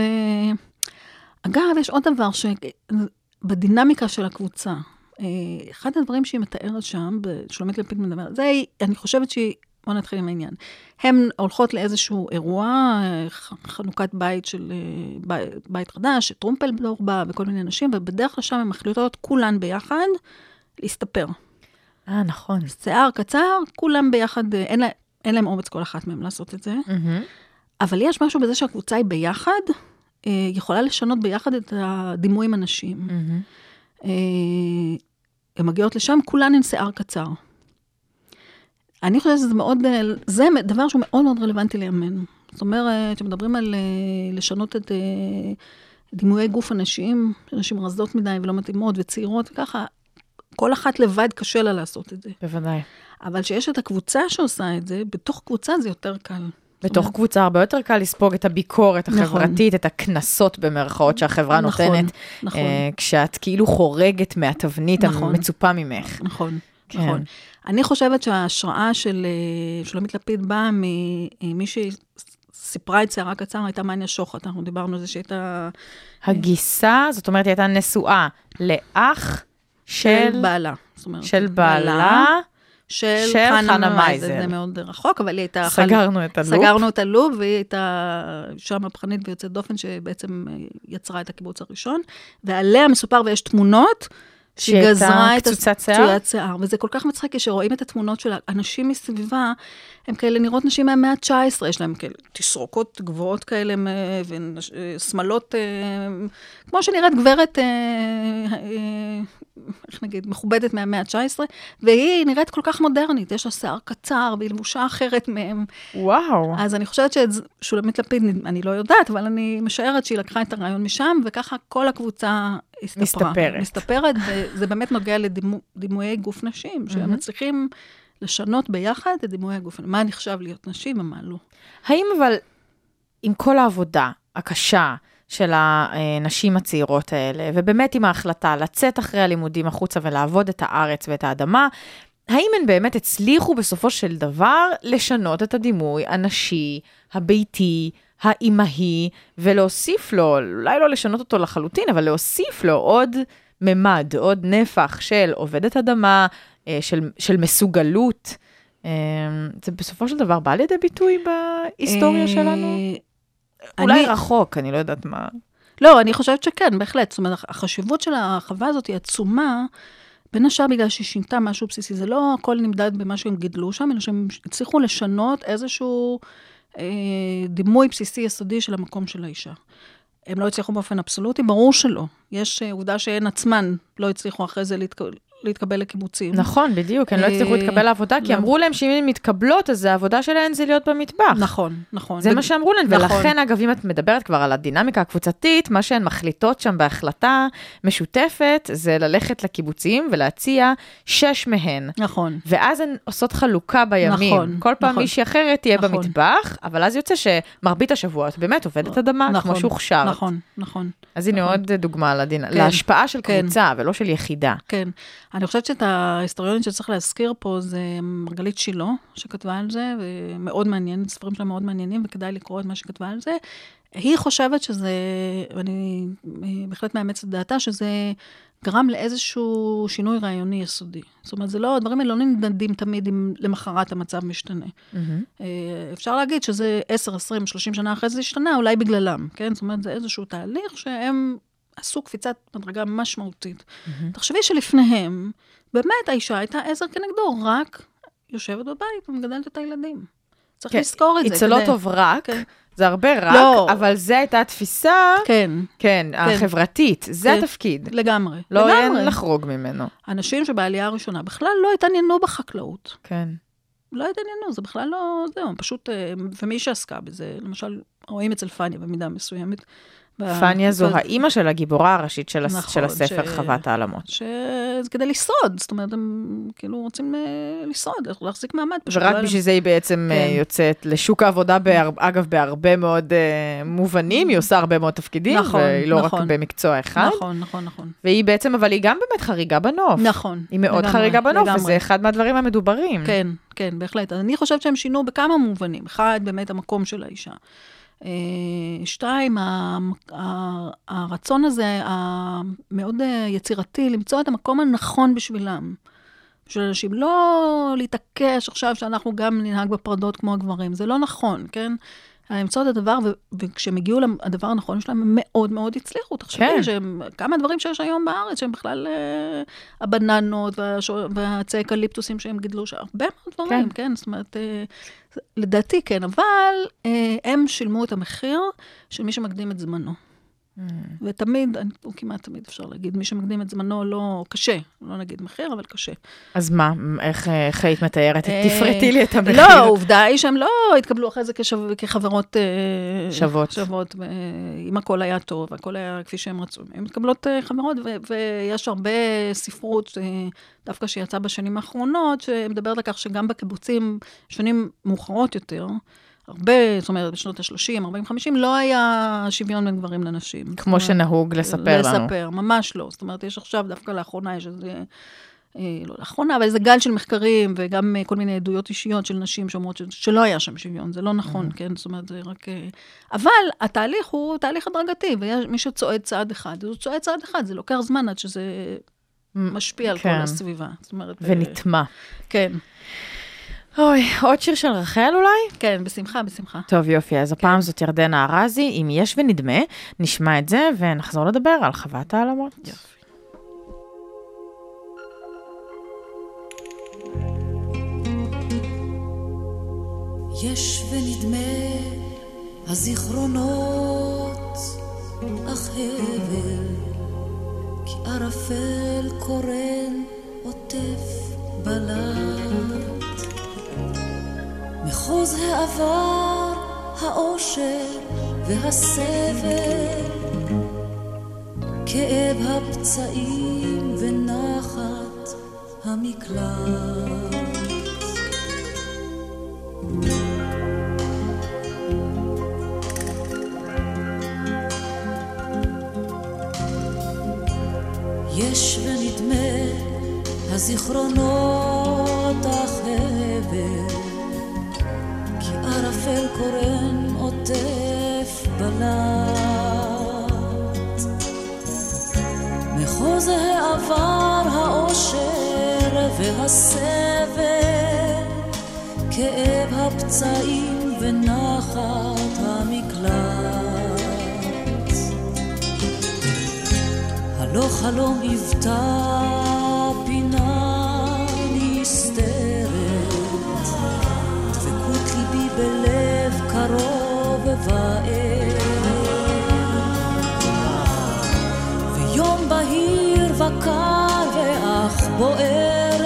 B: אגב, יש עוד דבר שבדינמיקה של הקבוצה, אה, אחד הדברים שהיא מתארת שם, שלומית לפיד מדברת, זה, אני חושבת שהיא, בואו נתחיל עם העניין. הן הולכות לאיזשהו אירוע, אה, חנוכת בית של, אה, בי- בית חדש, שטרומפלדור בא וכל מיני אנשים, ובדרך כלל שם הן מחליטות כולן ביחד להסתפר.
A: אה, נכון.
B: שיער קצר, כולם ביחד, אה, אין, לה, אין להם אומץ כל אחת מהן לעשות את זה.
A: מהמם.
B: אבל יש משהו בזה שהקבוצה היא ביחד, אה, יכולה לשנות ביחד את הדימוי עם אנשים.
A: מהמם.
B: אה, הן מגיעות לשם, כולן עם שיער קצר. אני חושבת שזה מאוד, אה, זה דבר שהוא מאוד מאוד רלוונטי לימינו. זאת אומרת, כשמדברים על אה, לשנות את אה, דימויי גוף אנשים, נשים רזות מדי ולא מתאימות וצעירות וככה, כל אחת לבד קשה לה לעשות את זה.
A: בוודאי.
B: אבל כשיש את הקבוצה שעושה את זה, בתוך קבוצה זה יותר קל.
A: בתוך קבוצה הרבה יותר קל לספוג את הביקורת
B: נכון.
A: החברתית, את הקנסות במרכאות שהחברה
B: נכון,
A: נותנת,
B: נכון.
A: אה, כשאת כאילו חורגת מהתבנית
B: נכון.
A: המצופה ממך.
B: נכון,
A: כן.
B: נכון. אני חושבת שההשראה של אה, שולמית לפיד באה ממי שסיפרה את שערה קצר, הייתה מניה שוחט. אנחנו דיברנו על זה שהייתה
A: הגיסה, זאת אומרת, היא הייתה נשואה לאח של,
B: של בעלה. זאת אומרת,
A: של בעלה,
B: של
A: של חנה
B: חנה
A: מייזל.
B: מייזל. זה מאוד רחוק, אבל היא הייתה...
A: סגרנו את הלופ.
B: סגרנו את הלופ, והיא הייתה אישה מהפכנית ויוצאת דופן, שבעצם אה, יצרה את הקיבוץ הראשון, ועליה מסופר ויש תמונות. שהיא
A: שהייתה
B: גזרה את
A: קצוצת שיער?
B: שיער, וזה כל כך מצחיק, כשרואים את התמונות של האנשים מסביבה, הם כאלה נראות נשים מהמאה ה-19, יש להם כאלה תסרוקות גבוהות כאלה, ושמלות, כמו שנראית גברת, אה, אה, איך נגיד, מכובדת מהמאה ה-19, והיא נראית כל כך מודרנית, יש לה שיער קצר, והיא לבושה אחרת מהם.
A: וואו.
B: אז אני חושבת ששולמית לפיד, אני לא יודעת, אבל אני משערת שהיא לקחה את הרעיון משם, וככה כל הקבוצה הסתפרה.
A: מסתפרת.
B: מסתפרת, וזה באמת נוגע לדימויי גוף נשים, שהם מצליחים לשנות ביחד את דימויי הגוף. מה נחשב להיות נשים ומה לא.
A: האם אבל, עם כל העבודה הקשה של הנשים הצעירות האלה, ובאמת עם ההחלטה לצאת אחרי הלימודים החוצה ולעבוד את הארץ ואת האדמה, האם הן באמת הצליחו בסופו של דבר לשנות את הדימוי הנשי, הביתי, האימהי, ולהוסיף לו, אולי לא לשנות אותו לחלוטין, אבל להוסיף לו עוד ממד, עוד נפח של עובדת אדמה, אה, של, של מסוגלות. אה, זה בסופו של דבר בא לידי ביטוי בהיסטוריה שלנו?
B: אה,
A: אולי
B: אני-
A: רחוק, אני לא יודעת מה.
B: לא, אני חושבת שכן, בהחלט. זאת אומרת, החשיבות של החווה הזאת היא עצומה, בין השאר בגלל שהיא שינתה משהו בסיסי. זה לא הכל נמדד במה שהם גידלו שם, אלא שהם הצליחו לשנות איזשהו דימוי בסיסי יסודי של המקום של האישה. הם לא הצליחו באופן אבסולוטי, ברור שלא. יש אה, עובדה שהן עצמן לא הצליחו אחרי זה להתק... להתקבל לקיבוצים.
A: נכון, בדיוק, הן לא הצליחו
B: אה,
A: להתקבל לעבודה, כי
B: לא.
A: אמרו להם שאם הן מתקבלות, אז העבודה שלהן זה להיות במטבח.
B: נכון, נכון.
A: זה מה שאמרו להן,
B: נכון.
A: ולכן, אגב, אם את מדברת כבר על הדינמיקה הקבוצתית, מה שהן מחליטות שם בהחלטה משותפת, זה ללכת לקיבוצים ולהציע שש מהן.
B: נכון.
A: ואז הן עושות חלוקה בימים.
B: נכון,
A: כל פעם
B: נכון.
A: מישהי אחרת תהיה
B: נכון.
A: במטבח, אבל אז יוצא שמרבית השבוע את באמת עובדת אדמה,
B: נכון,
A: כמו שהוכשרת.
B: נכון, נכון.
A: אז הנה
B: נכון.
A: עוד דוגמה
B: כן,
A: להשפעה של
B: כן.
A: קבוצה ולא של יחידה.
B: כן. אני חושבת שאת ההיסטוריונית שצריך להזכיר פה זה מרגלית שילה, שכתבה על זה, ומאוד מעניין, ספרים שלה מאוד מעניינים, וכדאי לקרוא את מה שכתבה על זה. היא חושבת שזה, ואני אה, בהחלט מאמצת את דעתה, שזה גרם לאיזשהו שינוי רעיוני יסודי. זאת אומרת, זה לא, הדברים האלה לא נמדדים תמיד אם למחרת המצב משתנה.
A: מהמם.
B: אה, אפשר להגיד שזה 10, 20, 30 שנה אחרי זה השתנה, אולי בגללם, כן? זאת אומרת, זה איזשהו תהליך שהם עשו קפיצת מדרגה משמעותית. תחשבי שלפניהם, באמת האישה הייתה עזר כנגדו, רק יושבת בבית ומגדלת את הילדים. צריך
A: כן,
B: לזכור את זה.
A: זה לא טוב רק,
B: כן.
A: זה הרבה רק,
B: לא.
A: אבל זו הייתה התפיסה,
B: כן,
A: כן, החברתית, זה
B: כן.
A: התפקיד.
B: לגמרי.
A: לא אין
B: לגמרי.
A: לחרוג ממנו.
B: אנשים שבעלייה הראשונה בכלל לא התעניינו בחקלאות.
A: כן.
B: לא התעניינו, זה בכלל לא, זהו, פשוט, אה, ומי שעסקה בזה, למשל, רואים אצל פניה במידה מסוימת.
A: פניה זו האימא של הגיבורה הראשית של
B: נכון,
A: של הספר
B: ש-
A: חוות העלמות.
B: שזה כדי לשרוד, זאת אומרת, הם כאילו רוצים אה, לשרוד, להחזיק מעמד. פשוט
A: ורק
B: לא
A: בשביל זה היא בעצם אה,
B: כן.
A: יוצאת לשוק העבודה, בהר- אגב, בהרבה מאוד אה, מובנים, היא עושה הרבה מאוד תפקידים,
B: נכון,
A: והיא לא רק
B: נכון.
A: במקצוע אחד.
B: נכון, נכון, נכון.
A: והיא בעצם, אבל היא גם באמת חריגה בנוף.
B: נכון.
A: היא מאוד
B: לגמרי,
A: חריגה בנוף,
B: לגמרי.
A: וזה אחד מהדברים המדוברים.
B: כן, כן, בהחלט. אני חושבת שהם שינו בכמה מובנים. אחד, באמת המקום של האישה. שתיים, הרצון הזה, המאוד אה, יצירתי, למצוא את המקום הנכון בשבילם. בשביל אנשים, לא להתעקש עכשיו שאנחנו גם ננהג בפרדות כמו הגברים, זה לא נכון, כן? אלא למצוא את הדבר, ו- וכשהם הגיעו לדבר הנכון שלהם, הם מאוד מאוד הצליחו. תחשבי
A: כן.
B: שהם, כמה דברים שיש היום בארץ, שהם בכלל אה, הבננות והשו- והעצי אקליפטוסים שהם גידלו, שם, הרבה מאוד דברים, כן? כן? זאת אומרת, אה, לדעתי כן, אבל אה, הם שילמו את המחיר של מי שמקדים את זמנו. ותמיד, אני- או כמעט תמיד אפשר להגיד, מי שמקדים את זמנו לא קשה, לא נגיד מחיר, אבל קשה.
A: אז מה, איך איך היית מתארת?
B: אה,
A: תפרטי לי את המחיר.
B: לא, העובדה היא שהם לא התקבלו אחרי זה כשו- כחברות... אה,
A: שוות.
B: שוות, אה, אם הכל היה טוב, הכל היה כפי שהם רצו. הן מתקבלות חברות, ו- ויש הרבה ספרות, דווקא שיצאה בשנים האחרונות, שמדברת על כך שגם בקיבוצים, שנים מאוחרות יותר, הרבה, זאת אומרת, בשנות ה-30, 40, 50, לא היה שוויון בין גברים לנשים.
A: כמו
B: אומרת,
A: שנהוג לספר לנו.
B: לספר, ממש לא. זאת אומרת, יש עכשיו, דווקא לאחרונה, יש איזה... אה, לא לאחרונה, אבל איזה גל של מחקרים, וגם אה, כל מיני עדויות אישיות של נשים שאומרות ש- שלא היה שם שוויון, זה לא נכון, כן? זאת אומרת, זה רק... אה, אבל התהליך הוא תהליך הדרגתי, ומי שצועד צעד אחד, הוא צועד צעד אחד, זה לוקח זמן עד שזה משפיע על כל
A: כן.
B: הסביבה. זאת אומרת...
A: ונטמע.
B: כן,
A: אוי, עוד שיר של רחל אולי?
B: כן, בשמחה, בשמחה.
A: טוב, יופי, אז
B: כן.
A: הפעם זאת ירדנה ארזי, אם יש ונדמה, נשמע את זה ונחזור לדבר על חוות העלמות.
B: יופי.
F: יש ונדמה הזיכרונות, אך הבל, כי ערפל קורן עוטף בלט. מחוז העבר, האושר והסבל, כאב הפצעים ונחת המקלט. יש ונדמה הזיכרונות אך העבר האושר והסבל כאב הפצעים ונחת המקלט הלא חלום היוותה פינה נסתרת, דבקות ליבי בלב קרוב וער. וקר ואך בוערת,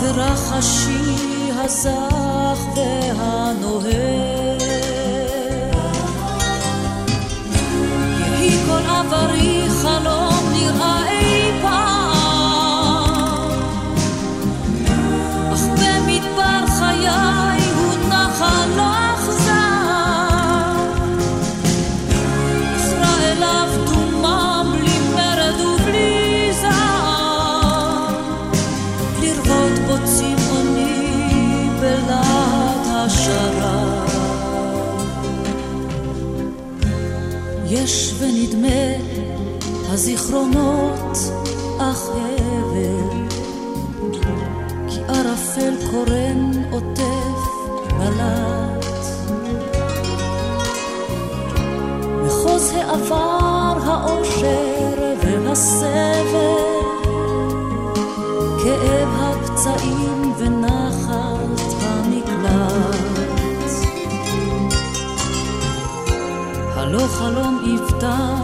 F: ורחשי הזך והנוהר. ונדמה הזיכרונות אך הבל, כי ערפל קורן עוטף בלט. מחוז העבר, האושר הלא חלום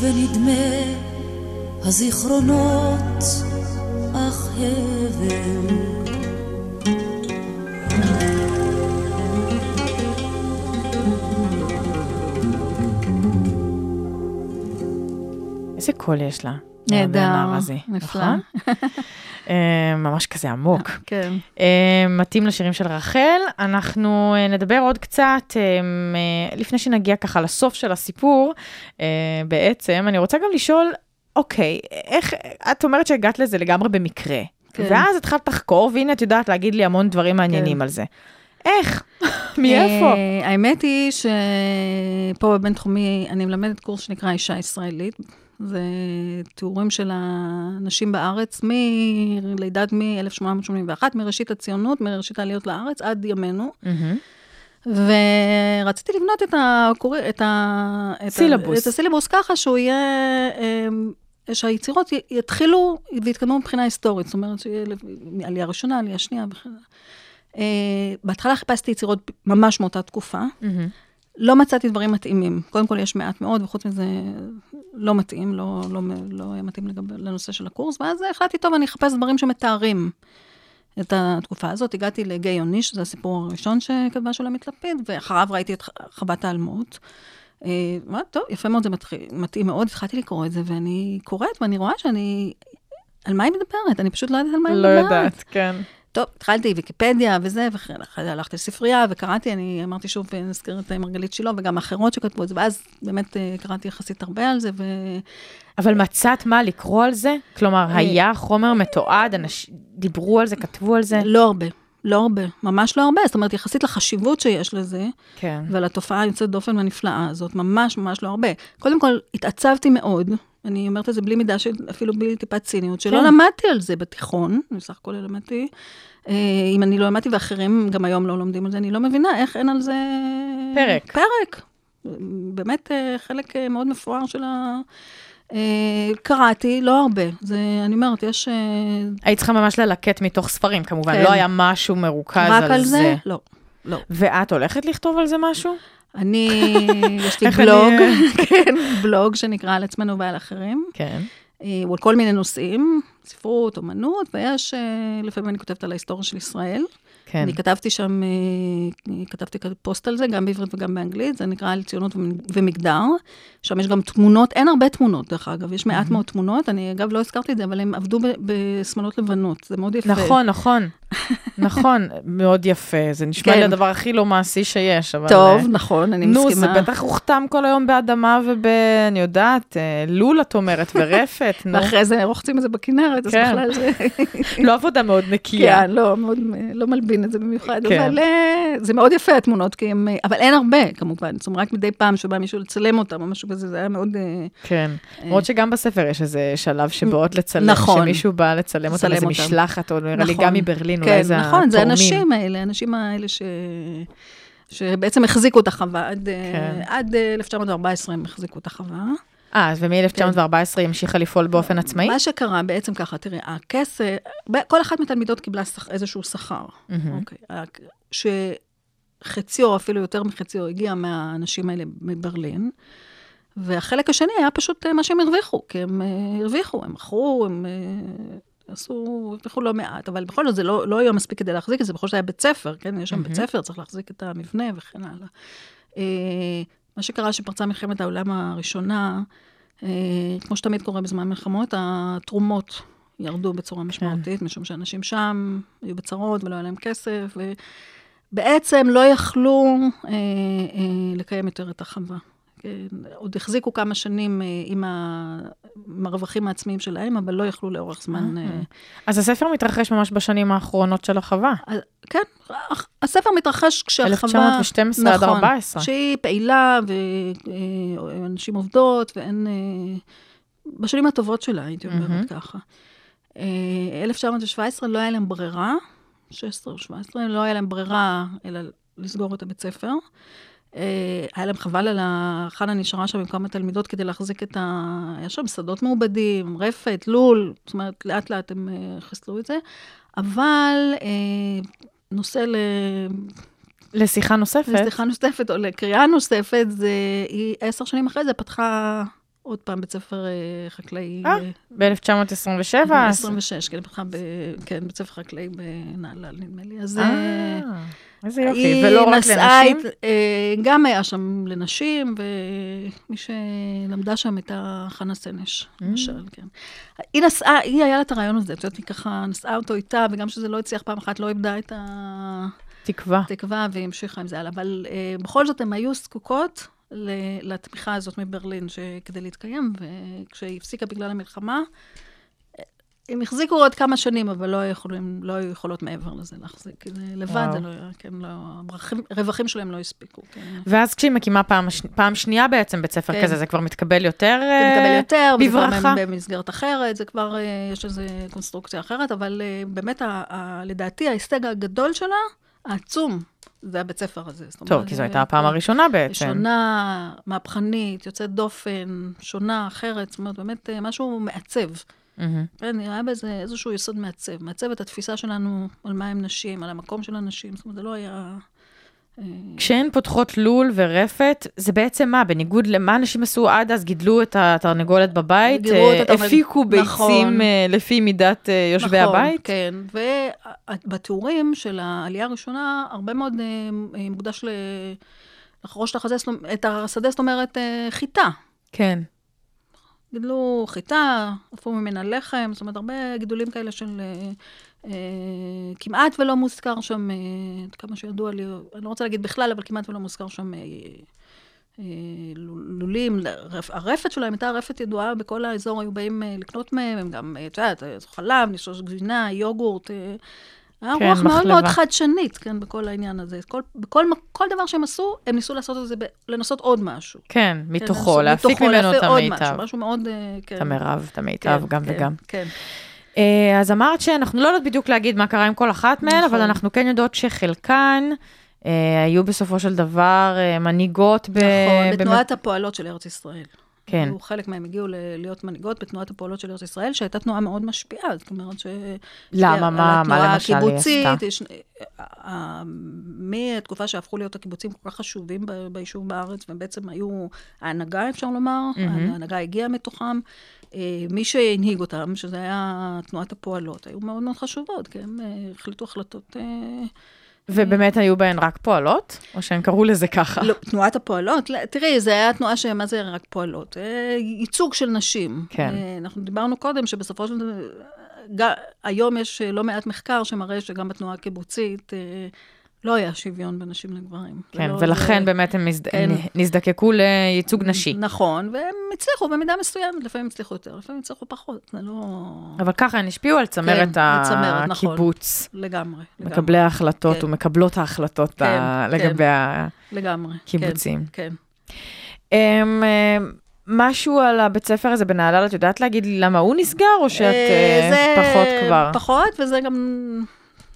F: ונדמה הזיכרונות אך הבל.
A: איזה קול יש לה.
B: נהדר, נפלא.
A: נכון? אה, ממש כזה עמוק.
B: כן.
A: אה, מתאים לשירים של רחל. אנחנו אה, נדבר עוד קצת, אה, אה, לפני שנגיע ככה לסוף של הסיפור, אה, בעצם, אני רוצה גם לשאול, אוקיי, איך, את אומרת שהגעת לזה לגמרי במקרה.
B: כן.
A: ואז התחלת לחקור, והנה את יודעת להגיד לי המון דברים מעניינים
B: כן.
A: על זה. איך? מאיפה?
B: אה, האמת היא שפה בבינתחומי אני מלמדת קורס שנקרא אישה ישראלית. זה תיאורים של הנשים בארץ מלידת מ-1881, מראשית הציונות, מראשית העליות לארץ עד ימינו.
A: מהמם.
B: ורציתי לבנות את, הקור... את, ה...
A: סילבוס.
B: את הסילבוס ככה שהוא יהיה, אמ, שהיצירות יתחילו ויתקדמו מבחינה היסטורית, זאת אומרת שיהיה עלייה ראשונה, עלייה שנייה וכן הלאה. אה, בהתחלה חיפשתי יצירות ממש מאותה תקופה,
A: מהמם.
B: לא מצאתי דברים מתאימים. קודם כל, יש מעט מאוד, וחוץ מזה, לא מתאים, לא, לא, לא היה מתאים לגבי, לנושא של הקורס, ואז החלטתי, טוב, אני אחפש דברים שמתארים את התקופה הזאת. הגעתי לגיא יוני, שזה הסיפור הראשון שכתבה שולמית לפיד, ואחריו ראיתי את חוות האלמות. אה, מה, טוב, יפה מאוד, זה מתחיל, מתאים מאוד, התחלתי לקרוא את זה, ואני קוראת, ואני רואה שאני... על מה היא מדברת? אני פשוט לא יודעת על מה היא
A: לא
B: מדברת.
A: יודעת, כן.
B: טוב, התחלתי ויקיפדיה וזה, ואחרי זה הלכתי לספרייה וקראתי, אני אמרתי שוב, נזכיר את מרגלית שילה וגם אחרות שכתבו את זה, ואז באמת אה, קראתי יחסית הרבה על זה, ו...
A: אבל מצאת מה לקרוא על זה? כלומר,
B: אה,
A: היה חומר מתועד, אנשים דיברו על זה, כתבו על זה?
B: לא הרבה. לא הרבה, ממש לא הרבה. זאת אומרת, יחסית לחשיבות שיש לזה,
A: כן.
B: ולתופעה היוצאת דופן והנפלאה הזאת, ממש ממש לא הרבה. קודם כל, התעצבתי מאוד, אני אומרת את זה בלי מידה של, אפילו בלי טיפת ציניות, שלא
A: כן.
B: למדתי על זה בתיכון, אני בסך הכל למדתי. אה, אם אני לא למדתי ואחרים גם היום לא לומדים על זה, אני לא מבינה איך אין על זה...
A: פרק.
B: פרק. באמת אה, חלק אה, מאוד מפואר של ה... קראתי, לא הרבה. זה, אני אומרת, יש...
A: היית צריכה ממש ללקט מתוך ספרים, כמובן,
B: כן.
A: לא היה משהו מרוכז
B: רק
A: על
B: על
A: זה.
B: זה? לא. לא.
A: ואת הולכת לכתוב על זה משהו?
B: אני, יש לי בלוג, כן, בלוג שנקרא על עצמנו ועל אחרים.
A: כן.
B: אה, הוא על כל מיני נושאים, ספרות, אומנות, ויש, אה, לפעמים אני כותבת על ההיסטוריה של ישראל.
A: כן.
B: אני כתבתי שם, אה, כתבתי פוסט על זה, גם בעברית וגם באנגלית, זה נקרא על ציונות ומגדר. שם יש גם תמונות, אין הרבה תמונות, דרך אגב, יש מעט מאוד תמונות. אני, אגב, לא הזכרתי את זה, אבל הם עבדו ב- בשמלות לבנות, זה מאוד יפה.
A: נכון, נכון. נכון, מאוד יפה. זה נשמע
B: כן.
A: לי הדבר הכי לא מעשי שיש, אבל...
B: טוב,
A: אה,
B: נכון, אני
A: נו,
B: מסכימה.
A: זה בטח הוכתם כל היום באדמה וב... אני יודעת, אה, לול את אומרת, ורפת, נו.
B: ואחרי זה רוחצים את זה בכנרת, אז
A: כן.
B: בכלל זה...
A: לא עבודה מאוד נקייה.
B: כן, לא, מאוד, לא מלבין את זה במיוחד,
A: כן.
B: אבל אה, זה מאוד יפה התמונות, כי הם, אה, אבל אין הרבה כמובן, זאת אומרת, רק מדי פעם שבא מישהו לצלם אותם או משהו כזה, זה היה מאוד... אה,
A: כן. למרות שגם בספר יש איזה שלב שבאות לצלם,
B: נכון.
A: שמישהו בא לצלם אותם, איזה. משלחת, או נראה לי
B: נכון.
A: גם מברלין,
B: כן,
A: אולי זה
B: נכון, זה
A: התורמים.
B: האנשים האלה, האנשים האלה ש... שבעצם החזיקו את החווה, עד, אה,
A: כן.
B: עד אה, 1914 הם החזיקו את החווה.
A: אה, אז ומ-1914 היא המשיכה לפעול באופן עצמאי?
B: מה שקרה בעצם ככה, תראי, הכסף, כל אחת מהתלמידות קיבלה איזשהו שכר. אוקיי. ה- שחציו, אפילו יותר מחציו, הגיע מהאנשים האלה מברלין. והחלק השני היה פשוט אה, מה שהם הרוויחו, כי הם אה, הרוויחו, הם מכרו, הם אה, עשו, הרוויחו לא מעט, אבל בכל זאת זה לא, לא היה מספיק כדי להחזיק את זה, בכל זאת היה בית ספר, כן? יש שם בית ספר, צריך להחזיק את המבנה וכן הלאה. מה שקרה שפרצה מלחמת העולם הראשונה, אה, כמו שתמיד קורה בזמן מלחמות, התרומות ירדו בצורה משמעותית, משום שאנשים שם היו בצרות ולא היה להם כסף, ובעצם לא יכלו אה, אה, לקיים יותר את החווה. כן, עוד החזיקו כמה שנים אה, עם, ה... עם הרווחים העצמיים שלהם, אבל לא יכלו לאורך זמן... אה,
A: אז הספר מתרחש ממש בשנים האחרונות של החווה.
B: כן, הספר מתרחש כשהחווה...
A: 1912 עד 14.
B: שהיא פעילה, ואנשים עובדות, ואין... אה, בשנים הטובות שלה, הייתי אומרת ככה. אה, 1917 לא היה להם ברירה, 16 או 17, לא היה להם ברירה אלא לסגור את הבית ספר. אה, היה להם חבל על ה... חנה נשארה שם עם כמה תלמידות כדי להחזיק את ה... היה שם שדות מעובדים, רפת, לול, זאת אומרת, לאט לאט הם אה, חיסלו את זה. אבל אה, נושא ל...
A: לשיחה נוספת.
B: לשיחה נוספת או לקריאה נוספת, זה... היא עשר שנים אחרי זה פתחה עוד פעם בית ספר חקלאי.
A: אה, ב-1927.
B: ב- 26, כן, פתחה ב... כן, בית ספר חקלאי בנהלל, נדמה לי. אז...
A: איזה יופי, ולא רק לנשים.
B: את- אה, גם היה שם לנשים, ומי שלמדה שם הייתה חנה סנש,
A: Mm.
B: למשל, כן. היא נסעה, היא היה לה את הרעיון הזה, את יודעת, היא ככה נסעה אותו איתה, וגם שזה לא הצליח פעם אחת, לא איבדה את
A: תקווה.
B: התקווה, והיא המשיכה עם זה הלאה. אבל אה, בכל זאת, הן היו זקוקות לתמיכה הזאת מברלין כדי להתקיים, וכשהיא הפסיקה בגלל המלחמה, הם החזיקו עוד כמה שנים, אבל לא יכולים, לא היו יכולות מעבר לזה להחזיק. זה לבד. זה לא כן, לא, הרווחים- שלהם לא הספיקו. כן.
A: ואז כשהיא מקימה פעם, פעם שנייה בעצם בית ספר
B: כן.
A: כזה, זה כבר מתקבל יותר
B: זה
A: אה,
B: מקבל יותר, וזה כבר
A: בברכה.
B: במסגרת אחרת, זה כבר, אה, יש איזו קונסטרוקציה אחרת, אבל אה, באמת, ה- ה- לדעתי, ההישג הגדול שלה, העצום, זה הבית ספר הזה.
A: טוב,
B: אומרת,
A: כי זו
B: זה-
A: הייתה הפעם הראשונה בעצם.
B: ראשונה, מהפכנית, יוצאת דופן, שונה, אחרת, זאת אומרת, באמת אה, משהו מעצב.
A: מהמם.
B: כן, נראה בזה איזשהו יסוד מעצב. מעצב את התפיסה שלנו על מה הם נשים, על המקום של הנשים, זאת אומרת, זה לא היה... אה,
A: כשהן פותחות לול ורפת, זה בעצם מה? בניגוד למה אנשים עשו עד אז, גידלו את התרנגולת בבית, אה,
B: התרנג-
A: הפיקו ביצים
B: נכון.
A: לפי מידת יושבי
B: נכון,
A: הבית?
B: כן, ובתיאורים של העלייה הראשונה, הרבה מאוד מוקדש ל... לחרוש את החזה, השדה, זאת אומרת, חיטה.
A: כן.
B: גידלו חיטה, עפו ממנה לחם, זאת אומרת, הרבה גידולים כאלה של... אה, אה, כמעט ולא מוזכר שם, אה, כמה שידוע לי, אני לא רוצה להגיד בכלל, אבל כמעט ולא מוזכר שם אה, אה, לול- לולים. הרפ- הרפת שלהם הייתה רפת ידועה, בכל האזור היו באים אה, לקנות מהם, הם גם, את יודעת, חלב, נישוש גבינה, יוגורט. אה, היה
A: כן,
B: רוח מאוד מאוד
A: מחלבה.
B: חדשנית, כן, בכל העניין הזה. כל, בכל, כל דבר שהם עשו, הם ניסו לעשות את זה, ב, לנסות עוד משהו.
A: כן,
B: כן,
A: מתוכו,
B: לנסות-
A: להפיק
B: מתוכו
A: ממנו את המיטב.
B: משהו, משהו מאוד, אה, כן.
A: את המרב, את המיטב,
B: כן,
A: גם
B: כן,
A: וגם.
B: כן.
A: אה, אז אמרת שאנחנו לא יודעות בדיוק להגיד מה קרה עם כל אחת מהן,
B: נכון.
A: אבל אנחנו כן יודעות שחלקן אה, היו בסופו של דבר אה, מנהיגות ב...
B: נכון, בתנועת הפועלות של ארץ ישראל.
A: כן.
B: היו חלק מהם הגיעו להיות מנהיגות בתנועת הפועלות של ארץ ישראל, שהייתה תנועה מאוד משפיעה. זאת אומרת ש...
A: למה? מה- מה למשל היא עשתה?
B: יש- ה- מהתקופה שהפכו להיות הקיבוצים כל כך חשובים ביישוב בארץ, והם בעצם היו ההנהגה, אפשר לומר,
A: מהמם.
B: ההנהגה הגיעה מתוכם. אה, מי שהנהיג אותם, שזה היה תנועת הפועלות, היו מאוד מאוד חשובות, כי הם אה, החליטו החלטות...
A: ובאמת היו בהן רק פועלות? או שהן קראו לזה ככה?
B: לא, תנועת הפועלות, לא, תראי, זה היה תנועה שמה זה רק פועלות? אה, ייצוג של נשים.
A: כן.
B: אה, אנחנו דיברנו קודם שבסופו של דבר, היום יש אה, לא מעט מחקר שמראה שגם בתנועה הקיבוצית לא היה שוויון בין נשים לגברים.
A: כן, ולכן
B: זה-
A: באמת הם מזד-
B: כן.
A: נזדקקו לייצוג נשי.
B: נכון, והם הצליחו במידה מסוימת, לפעמים הצליחו יותר, לפעמים הצליחו פחות, זה לא...
A: אבל ככה הן השפיעו על צמרת
B: כן, נכון.
A: הקיבוץ.
B: לגמרי, לגמרי.
A: מקבלי ההחלטות
B: כן.
A: ומקבלות ההחלטות
B: כן,
A: ה-
B: כן.
A: לגבי ה...
B: לגמרי.
A: קיבוצים.
B: כן,
A: אמ, אמ, משהו על הבית ספר הזה בנהלל, את יודעת להגיד לי למה הוא נסגר, או שאת
B: אה,
A: אה, פחות כבר?
B: פחות, וזה גם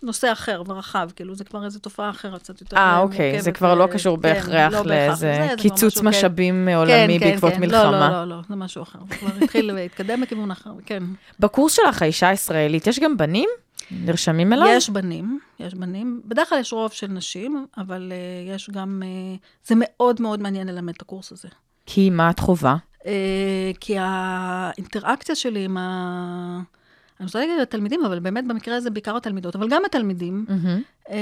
B: נושא אחר ורחב, כאילו, זה כבר איזו תופעה אחרת קצת יותר
A: אה,
B: מורכבת.
A: אוקיי, זה כבר לא קשור
B: כן,
A: בהכרח
B: לא בהכרח
A: לאיזה קיצוץ
B: כן.
A: משאבים
B: כן,
A: עולמי
B: כן,
A: בעקבות
B: כן.
A: מלחמה.
B: לא, לא, לא, לא, זה משהו אחר. זה כבר התחיל להתקדם לכיוון אחר, כן.
A: בקורס שלך, האישה הישראלית, יש גם בנים? נרשמים אליו?
B: יש בנים, יש בנים. בדרך כלל יש רוב של נשים, אבל uh, יש גם... Uh, זה מאוד מאוד מעניין ללמד את הקורס הזה.
A: כי מה את חובה?
B: Uh, כי האינטראקציה שלי עם ה... אני רוצה להגיד התלמידים, אבל באמת במקרה הזה בעיקר התלמידות, אבל גם התלמידים,
A: מהמם.
B: אה,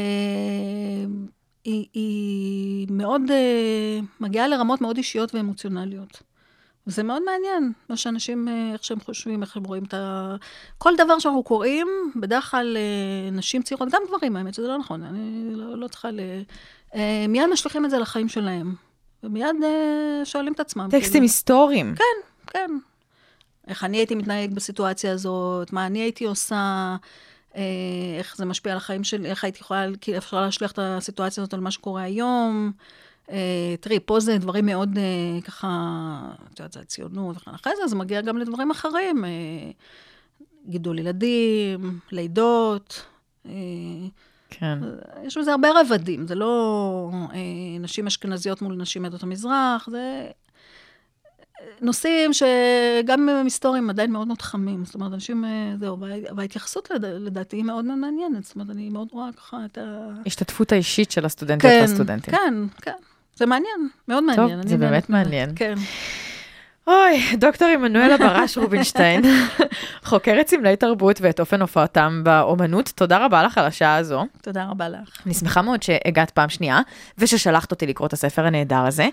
B: היא, היא מאוד, אה, מגיעה לרמות מאוד אישיות ואמוציונליות. וזה מאוד מעניין, מה שאנשים, אה, איך שהם חושבים, איך הם רואים את ה... כל דבר שאנחנו קוראים, בדרך כלל אה, נשים צעירות, גם גברים, האמת שזה לא נכון, אני לא, לא צריכה ל... אה, מיד משליכים את זה לחיים שלהם. ומיד שואלים את עצמם.
A: טקסטים
B: כאילו,
A: היסטוריים.
B: כן, כן. איך אני הייתי מתנהג בסיטואציה הזאת, מה אני הייתי עושה, אה, איך זה משפיע על החיים שלי, איך הייתי יכולה, כאילו אפשר להשליך את הסיטואציה הזאת על מה שקורה היום. אה, תראי, פה זה דברים מאוד אה, ככה, את יודעת, זה הציונות וכן אחרי זה, זה מגיע גם לדברים אחרים, גידול ילדים, לידות.
A: כן.
B: יש בזה הרבה רבדים, זה לא אה, נשים אשכנזיות מול נשים מעדות המזרח, זה נושאים שגם אם הם היסטוריים עדיין מאוד מאוד חמים. זאת אומרת, אנשים, אה, זהו, וה- וההתייחסות לד- לדעתי היא מאוד מאוד מעניינת. זאת אומרת, אני מאוד רואה ככה את ה...
A: השתתפות האישית של הסטודנטיות
B: כן,
A: והסטודנטים.
B: כן, כן. זה מעניין, מאוד מעניין. אני
A: זה באמת
B: מזה.
A: מעניין.
B: כן.
A: אוי, דוקטור עמנואלה ברש רובינשטיין, חוקרת סמלי תרבות ואת אופן הופעתם באומנות, תודה רבה לך על השעה הזו.
B: תודה רבה לך.
A: אני שמחה מאוד שהגעת פעם שנייה, וששלחת אותי לקרוא את הספר הנהדר הזה.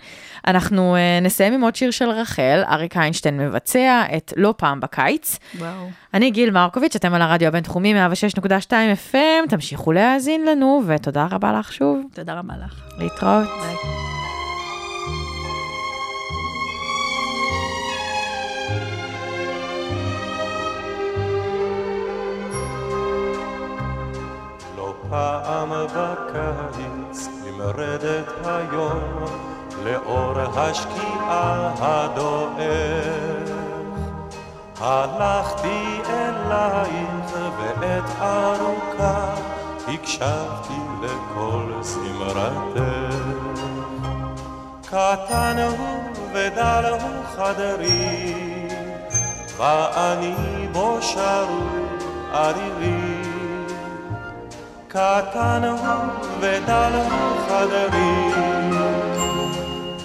A: אנחנו uh, נסיים עם עוד שיר של רחל, אריק איינשטיין מבצע את לא פעם בקיץ.
B: וואו.
A: אני גיל מרקוביץ', אתם על הרדיו הבינתחומי 106.2 FM, תמשיכו להאזין לנו, ותודה רבה לך שוב,
B: תודה רבה לך.
A: להתראות.
B: ביי.
C: פעם בקיץ נמרדת היום לאור השקיעה הדועך. הלכתי אלייך ועת ארוכה הקשבתי לכל זמרתך. קטן הוא ודל הוא חדרי, ואני בו שרוי ערירי. קטן הוא ודל הוא חדרי,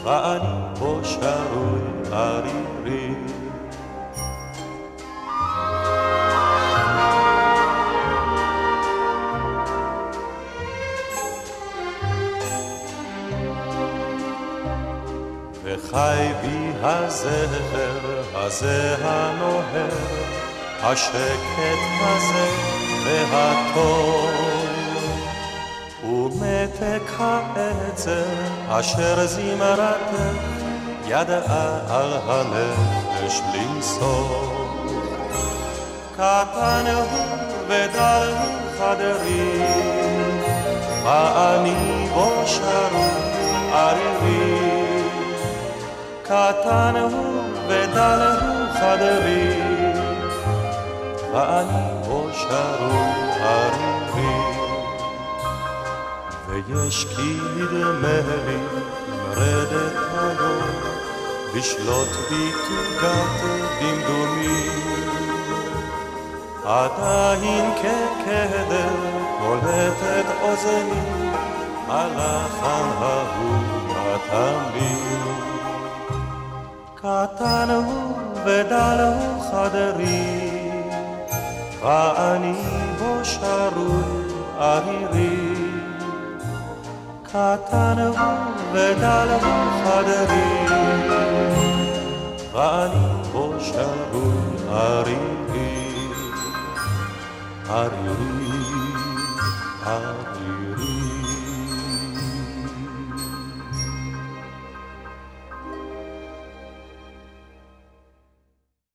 C: ואני בו שרוי ערירי. וחי בי הזכר הזה הנוהר, השקט הזה והטוב. ומתק העצר אשר זמרתך ידעה על הנפש למסור. קטן הוא ודל הוא חדרי, ואני בו שרוי ערירי. קטן הוא ודל הוא חדרי, ואני בו שרוי ערירי. ויש כי נדמה לי לרדת היום, לשלוט בי תוגת דמדומים. עדיין כקדר קולטת אוזני, הלחן ההוא התמיד. קטן הוא ודל הוא חדרי, ואני בו שרוי ערירי. קטן הוא ודל חדרי, ואני בו שרוי ערירי. ערירי, ערירי.